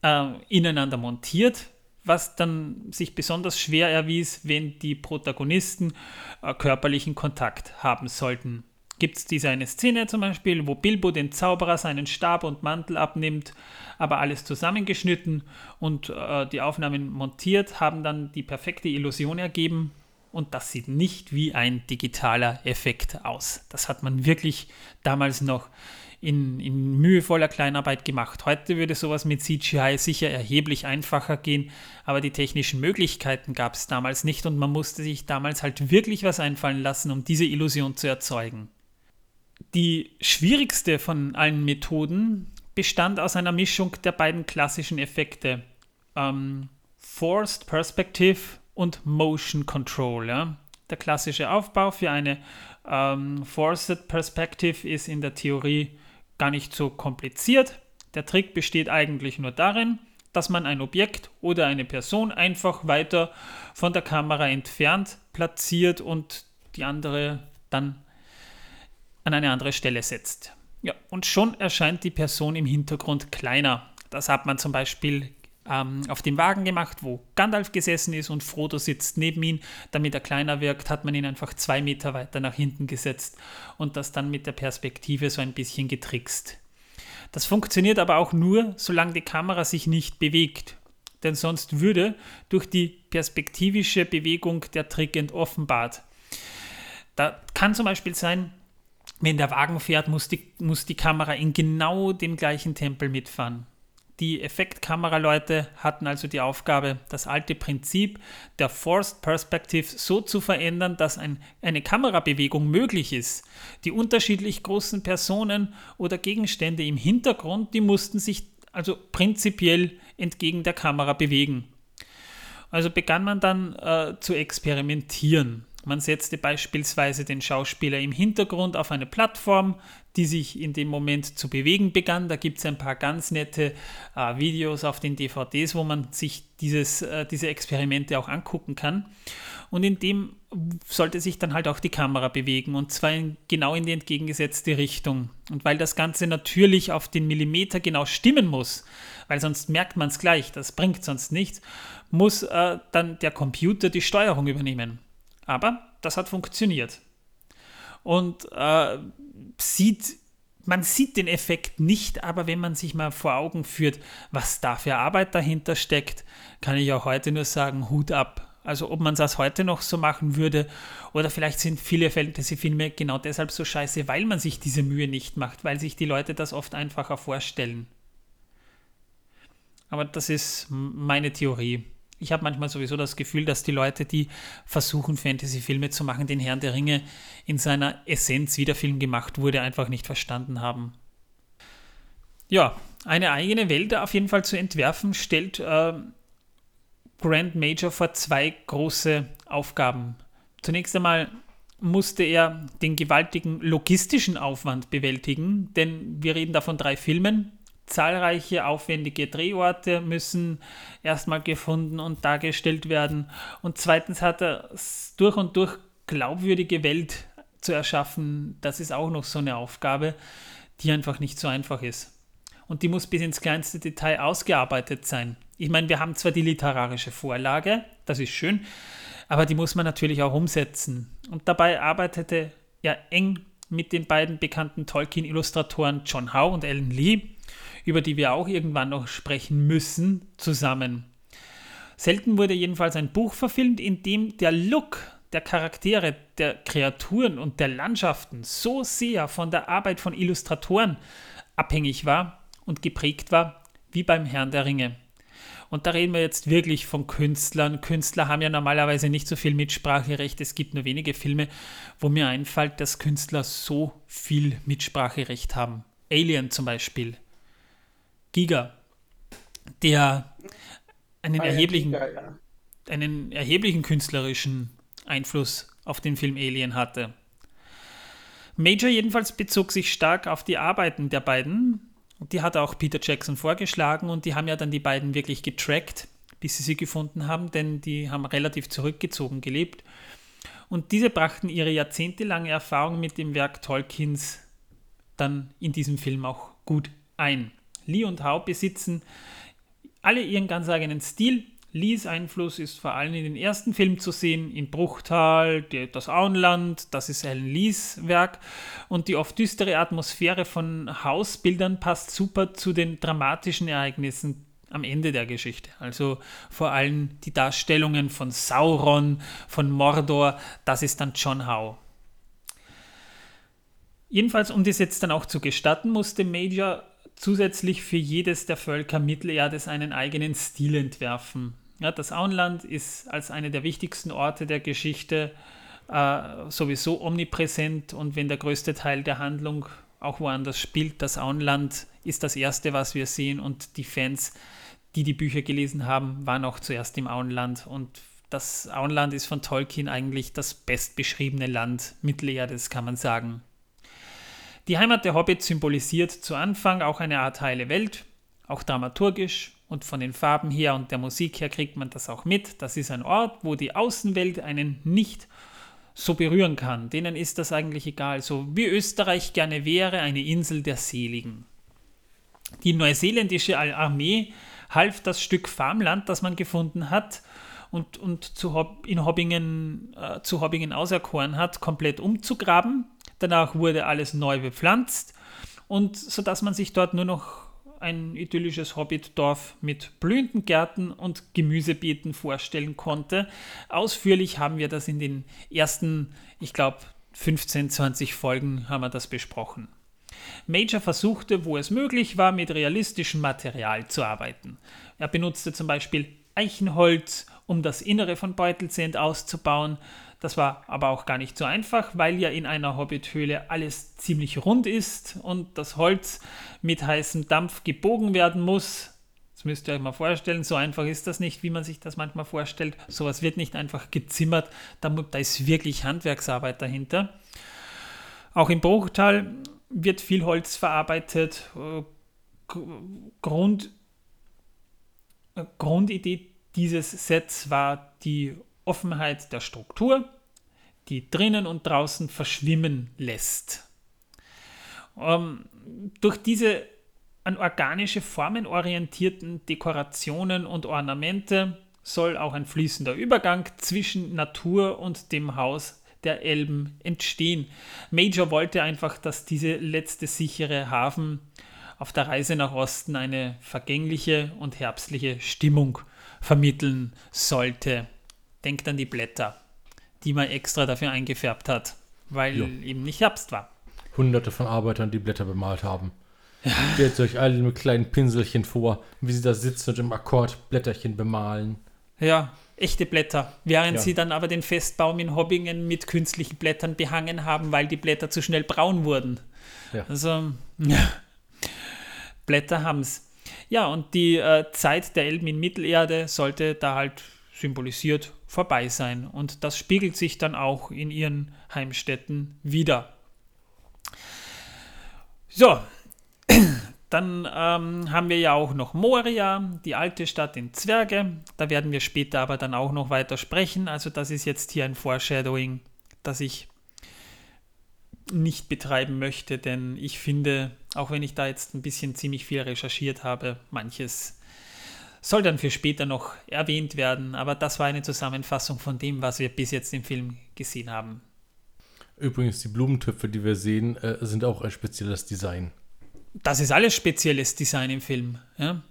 S1: äh, ineinander montiert, was dann sich besonders schwer erwies, wenn die Protagonisten äh, körperlichen Kontakt haben sollten. Gibt es diese eine Szene zum Beispiel, wo Bilbo den Zauberer seinen Stab und Mantel abnimmt, aber alles zusammengeschnitten und äh, die Aufnahmen montiert, haben dann die perfekte Illusion ergeben und das sieht nicht wie ein digitaler Effekt aus. Das hat man wirklich damals noch in, in mühevoller Kleinarbeit gemacht. Heute würde sowas mit CGI sicher erheblich einfacher gehen, aber die technischen Möglichkeiten gab es damals nicht und man musste sich damals halt wirklich was einfallen lassen, um diese Illusion zu erzeugen. Die schwierigste von allen Methoden bestand aus einer Mischung der beiden klassischen Effekte. Ähm, Forced Perspective und Motion Control. Ja? Der klassische Aufbau für eine ähm, Forced Perspective ist in der Theorie gar nicht so kompliziert. Der Trick besteht eigentlich nur darin, dass man ein Objekt oder eine Person einfach weiter von der Kamera entfernt platziert und die andere dann an eine andere Stelle setzt. Ja, und schon erscheint die Person im Hintergrund kleiner. Das hat man zum Beispiel ähm, auf dem Wagen gemacht, wo Gandalf gesessen ist und Frodo sitzt neben ihm. Damit er kleiner wirkt, hat man ihn einfach zwei Meter weiter nach hinten gesetzt und das dann mit der Perspektive so ein bisschen getrickst. Das funktioniert aber auch nur, solange die Kamera sich nicht bewegt. Denn sonst würde durch die perspektivische Bewegung der Trick entoffenbart. Da kann zum Beispiel sein, wenn der Wagen fährt, muss die, muss die Kamera in genau dem gleichen Tempel mitfahren. Die Effektkameraleute hatten also die Aufgabe, das alte Prinzip der Forced Perspective so zu verändern, dass ein, eine Kamerabewegung möglich ist. Die unterschiedlich großen Personen oder Gegenstände im Hintergrund, die mussten sich also prinzipiell entgegen der Kamera bewegen. Also begann man dann äh, zu experimentieren. Man setzte beispielsweise den Schauspieler im Hintergrund auf eine Plattform, die sich in dem Moment zu bewegen begann. Da gibt es ein paar ganz nette äh, Videos auf den DVDs, wo man sich dieses, äh, diese Experimente auch angucken kann. Und in dem sollte sich dann halt auch die Kamera bewegen und zwar in, genau in die entgegengesetzte Richtung. Und weil das Ganze natürlich auf den Millimeter genau stimmen muss, weil sonst merkt man es gleich, das bringt sonst nichts, muss äh, dann der Computer die Steuerung übernehmen. Aber das hat funktioniert. Und äh, sieht, man sieht den Effekt nicht, aber wenn man sich mal vor Augen führt, was da für Arbeit dahinter steckt, kann ich auch heute nur sagen, Hut ab. Also ob man das heute noch so machen würde oder vielleicht sind viele Fantasy-Filme genau deshalb so scheiße, weil man sich diese Mühe nicht macht, weil sich die Leute das oft einfacher vorstellen. Aber das ist meine Theorie ich habe manchmal sowieso das Gefühl, dass die Leute, die versuchen, Fantasy-Filme zu machen, den Herrn der Ringe in seiner Essenz, wie der Film gemacht wurde, einfach nicht verstanden haben. Ja, eine eigene Welt auf jeden Fall zu entwerfen, stellt äh, Grand Major vor zwei große Aufgaben. Zunächst einmal musste er den gewaltigen logistischen Aufwand bewältigen, denn wir reden da von drei Filmen, zahlreiche aufwendige Drehorte müssen erstmal gefunden und dargestellt werden. Und zweitens hat er durch und durch glaubwürdige Welt zu erschaffen. Das ist auch noch so eine Aufgabe, die einfach nicht so einfach ist. Und die muss bis ins kleinste Detail ausgearbeitet sein. Ich meine, wir haben zwar die literarische Vorlage, das ist schön, aber die muss man natürlich auch umsetzen. Und dabei arbeitete er eng mit den beiden bekannten Tolkien-Illustratoren John Howe und Alan Lee über die wir auch irgendwann noch sprechen müssen, zusammen. Selten wurde jedenfalls ein Buch verfilmt, in dem der Look der Charaktere, der Kreaturen und der Landschaften so sehr von der Arbeit von Illustratoren abhängig war und geprägt war, wie beim Herrn der Ringe. Und da reden wir jetzt wirklich von Künstlern. Künstler haben ja normalerweise nicht so viel Mitspracherecht. Es gibt nur wenige Filme, wo mir einfällt, dass Künstler so viel Mitspracherecht haben. Alien zum Beispiel. Giga, der einen, ah, erheblichen, Giga, ja. einen erheblichen künstlerischen Einfluss auf den Film Alien hatte. Major jedenfalls bezog sich stark auf die Arbeiten der beiden. Die hat auch Peter Jackson vorgeschlagen und die haben ja dann die beiden wirklich getrackt, bis sie sie gefunden haben, denn die haben relativ zurückgezogen gelebt. Und diese brachten ihre jahrzehntelange Erfahrung mit dem Werk Tolkiens dann in diesem Film auch gut ein. Lee und Howe besitzen alle ihren ganz eigenen Stil. Lees Einfluss ist vor allem in den ersten Filmen zu sehen, in Bruchtal, das Auenland, das ist Alan Lees Werk und die oft düstere Atmosphäre von Hausbildern passt super zu den dramatischen Ereignissen am Ende der Geschichte. Also vor allem die Darstellungen von Sauron, von Mordor, das ist dann John Howe. Jedenfalls, um das jetzt dann auch zu gestatten, musste Major zusätzlich für jedes der Völker Mittelerdes einen eigenen Stil entwerfen. Ja, das Auenland ist als eine der wichtigsten Orte der Geschichte äh, sowieso omnipräsent und wenn der größte Teil der Handlung auch woanders spielt, das Auenland ist das erste, was wir sehen und die Fans, die die Bücher gelesen haben, waren auch zuerst im Auenland und das Auenland ist von Tolkien eigentlich das bestbeschriebene Land Mittelerdes, kann man sagen. Die Heimat der Hobbits symbolisiert zu Anfang auch eine Art heile Welt, auch dramaturgisch und von den Farben her und der Musik her kriegt man das auch mit. Das ist ein Ort, wo die Außenwelt einen nicht so berühren kann. Denen ist das eigentlich egal. So wie Österreich gerne wäre, eine Insel der Seligen. Die neuseeländische Armee half das Stück Farmland, das man gefunden hat und, und zu Hob in Hobbingen, äh, zu Hobbingen auserkoren hat, komplett umzugraben. Danach wurde alles neu bepflanzt und sodass man sich dort nur noch ein idyllisches Hobbitdorf mit blühenden Gärten und Gemüsebeeten vorstellen konnte. Ausführlich haben wir das in den ersten, ich glaube, 15, 20 Folgen haben wir das besprochen. Major versuchte, wo es möglich war, mit realistischem Material zu arbeiten. Er benutzte zum Beispiel Eichenholz, um das Innere von Beutelsend auszubauen. Das war aber auch gar nicht so einfach, weil ja in einer Hobbithöhle alles ziemlich rund ist und das Holz mit heißem Dampf gebogen werden muss. Das müsst ihr euch mal vorstellen, so einfach ist das nicht, wie man sich das manchmal vorstellt. Sowas wird nicht einfach gezimmert, da, da ist wirklich Handwerksarbeit dahinter. Auch im Bruchtal wird viel Holz verarbeitet. Äh, Grund, äh, Grundidee dieses Sets war die Offenheit der Struktur, die drinnen und draußen verschwimmen lässt. Ähm, durch diese an organische Formen orientierten Dekorationen und Ornamente soll auch ein fließender Übergang zwischen Natur und dem Haus der Elben entstehen. Major wollte einfach, dass diese letzte sichere Hafen auf der Reise nach Osten eine vergängliche und herbstliche Stimmung vermitteln sollte. Denkt an die Blätter, die man extra dafür eingefärbt hat, weil ja. eben nicht Herbst war.
S2: Hunderte von Arbeitern, die Blätter bemalt haben. Ja. Stellt euch alle mit kleinen Pinselchen vor, wie sie da sitzen und im Akkord Blätterchen bemalen.
S1: Ja, echte Blätter. Während ja. sie dann aber den Festbaum in Hobbingen mit künstlichen Blättern behangen haben, weil die Blätter zu schnell braun wurden. Ja. Also, ja. Blätter haben's. Ja, und die äh, Zeit der Elben in Mittelerde sollte da halt symbolisiert vorbei sein. Und das spiegelt sich dann auch in ihren Heimstätten wieder. So, dann ähm, haben wir ja auch noch Moria, die alte Stadt in Zwerge. Da werden wir später aber dann auch noch weiter sprechen. Also das ist jetzt hier ein Foreshadowing, das ich nicht betreiben möchte, denn ich finde, auch wenn ich da jetzt ein bisschen ziemlich viel recherchiert habe, manches soll dann für später noch erwähnt werden. Aber das war eine Zusammenfassung von dem, was wir bis jetzt im Film gesehen haben.
S2: Übrigens, die Blumentöpfe, die wir sehen, äh, sind auch ein spezielles Design.
S1: Das ist alles spezielles Design im Film. Ja?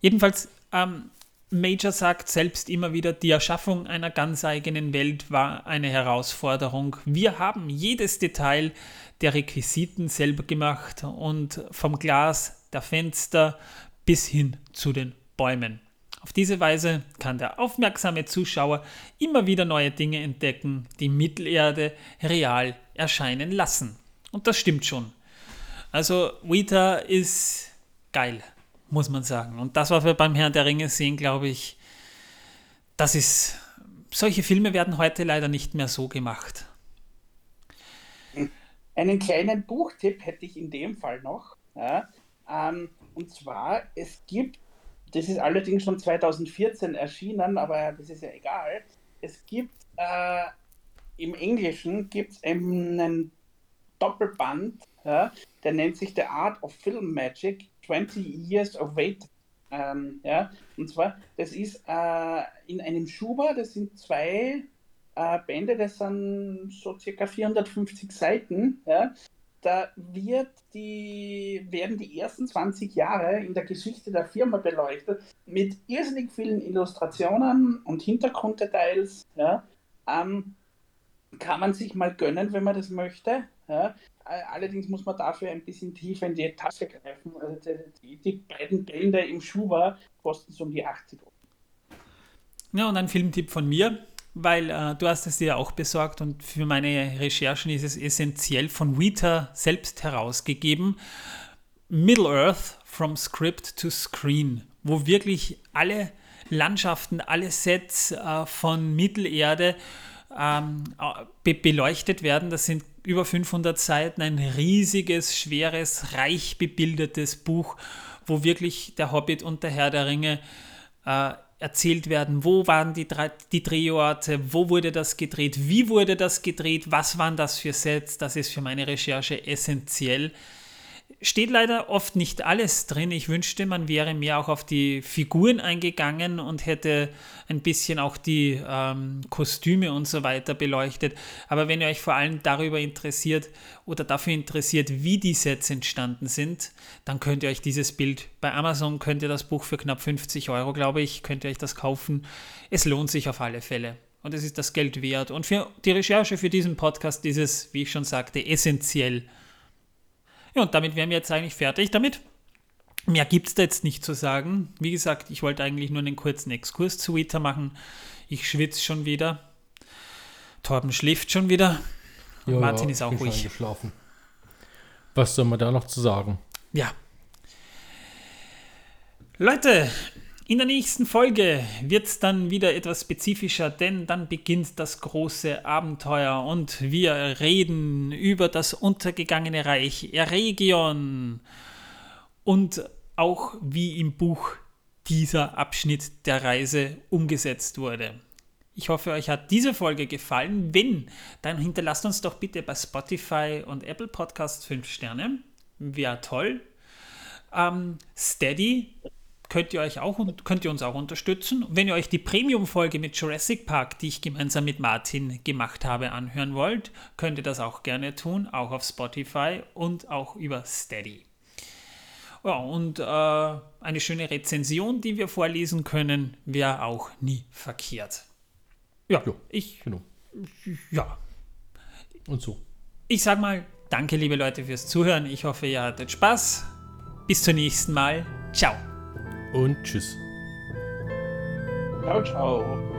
S1: Jedenfalls, ähm, Major sagt selbst immer wieder, die Erschaffung einer ganz eigenen Welt war eine Herausforderung. Wir haben jedes Detail der Requisiten selber gemacht und vom Glas der Fenster bis hin zu den Bäumen. Auf diese Weise kann der aufmerksame Zuschauer immer wieder neue Dinge entdecken, die Mittelerde real erscheinen lassen. Und das stimmt schon. Also Weta ist geil, muss man sagen. Und das, was wir beim Herrn der Ringe sehen, glaube ich, das ist. Solche Filme werden heute leider nicht mehr so gemacht.
S3: Einen kleinen Buchtipp hätte ich in dem Fall noch. Ja, ähm, und zwar, es gibt das ist allerdings schon 2014 erschienen, aber das ist ja egal. Es gibt äh, im Englischen gibt's einen Doppelband, ja, der nennt sich The Art of Film Magic 20 Years of Wait. Ähm, ja, und zwar, das ist äh, in einem Schuber, das sind zwei äh, Bände, das sind so circa 450 Seiten. Ja, da wird die, werden die ersten 20 Jahre in der Geschichte der Firma beleuchtet mit irrsinnig vielen Illustrationen und Hintergrunddetails. Ja, ähm, kann man sich mal gönnen, wenn man das möchte. Ja. Allerdings muss man dafür ein bisschen tiefer in die Tasche greifen. Also die, die beiden Bände im Schuber kosten so um die 80 Euro.
S1: Ja, und ein Filmtipp von mir weil äh, du hast es dir auch besorgt und für meine Recherchen ist es essentiell von Weta selbst herausgegeben. Middle Earth from Script to Screen, wo wirklich alle Landschaften, alle Sets äh, von Mittelerde ähm, be beleuchtet werden. Das sind über 500 Seiten, ein riesiges, schweres, reich bebildetes Buch, wo wirklich der Hobbit und der Herr der Ringe äh, erzählt werden, wo waren die, die Drehorte, wo wurde das gedreht, wie wurde das gedreht, was waren das für Sets, das ist für meine Recherche essentiell. Steht leider oft nicht alles drin. Ich wünschte, man wäre mehr auch auf die Figuren eingegangen und hätte ein bisschen auch die ähm, Kostüme und so weiter beleuchtet. Aber wenn ihr euch vor allem darüber interessiert oder dafür interessiert, wie die Sets entstanden sind, dann könnt ihr euch dieses Bild bei Amazon, könnt ihr das Buch für knapp 50 Euro, glaube ich, könnt ihr euch das kaufen. Es lohnt sich auf alle Fälle. Und es ist das Geld wert. Und für die Recherche für diesen Podcast ist es, wie ich schon sagte, essentiell ja, und damit wären wir jetzt eigentlich fertig damit. Mehr gibt es da jetzt nicht zu sagen. Wie gesagt, ich wollte eigentlich nur einen kurzen Exkurs zu Vita machen. Ich schwitze schon wieder. Torben schläft schon wieder.
S2: Ja,
S1: Martin
S2: ja,
S1: ist auch
S2: ich bin
S1: ruhig.
S2: schon geschlafen. Was soll man da noch zu sagen?
S1: Ja. Leute, in der nächsten Folge wird es dann wieder etwas spezifischer, denn dann beginnt das große Abenteuer und wir reden über das untergegangene Reich Eregion und auch wie im Buch dieser Abschnitt der Reise umgesetzt wurde. Ich hoffe, euch hat diese Folge gefallen. Wenn, dann hinterlasst uns doch bitte bei Spotify und Apple Podcasts 5 Sterne. Wäre toll. Ähm, Steady könnt ihr euch auch könnt ihr uns auch unterstützen. Wenn ihr euch die Premium-Folge mit Jurassic Park, die ich gemeinsam mit Martin gemacht habe, anhören wollt, könnt ihr das auch gerne tun, auch auf Spotify und auch über Steady. Ja, und äh, eine schöne Rezension, die wir vorlesen können, wäre auch nie verkehrt. Ja,
S2: Jo,
S1: ich,
S2: Genau.
S1: ja,
S2: Und so.
S1: ich sag mal, danke liebe Leute fürs Zuhören. Ich hoffe, ihr hattet Spaß. Bis zum nächsten Mal. Ciao.
S2: Und tschüss.
S3: Ciao, ciao.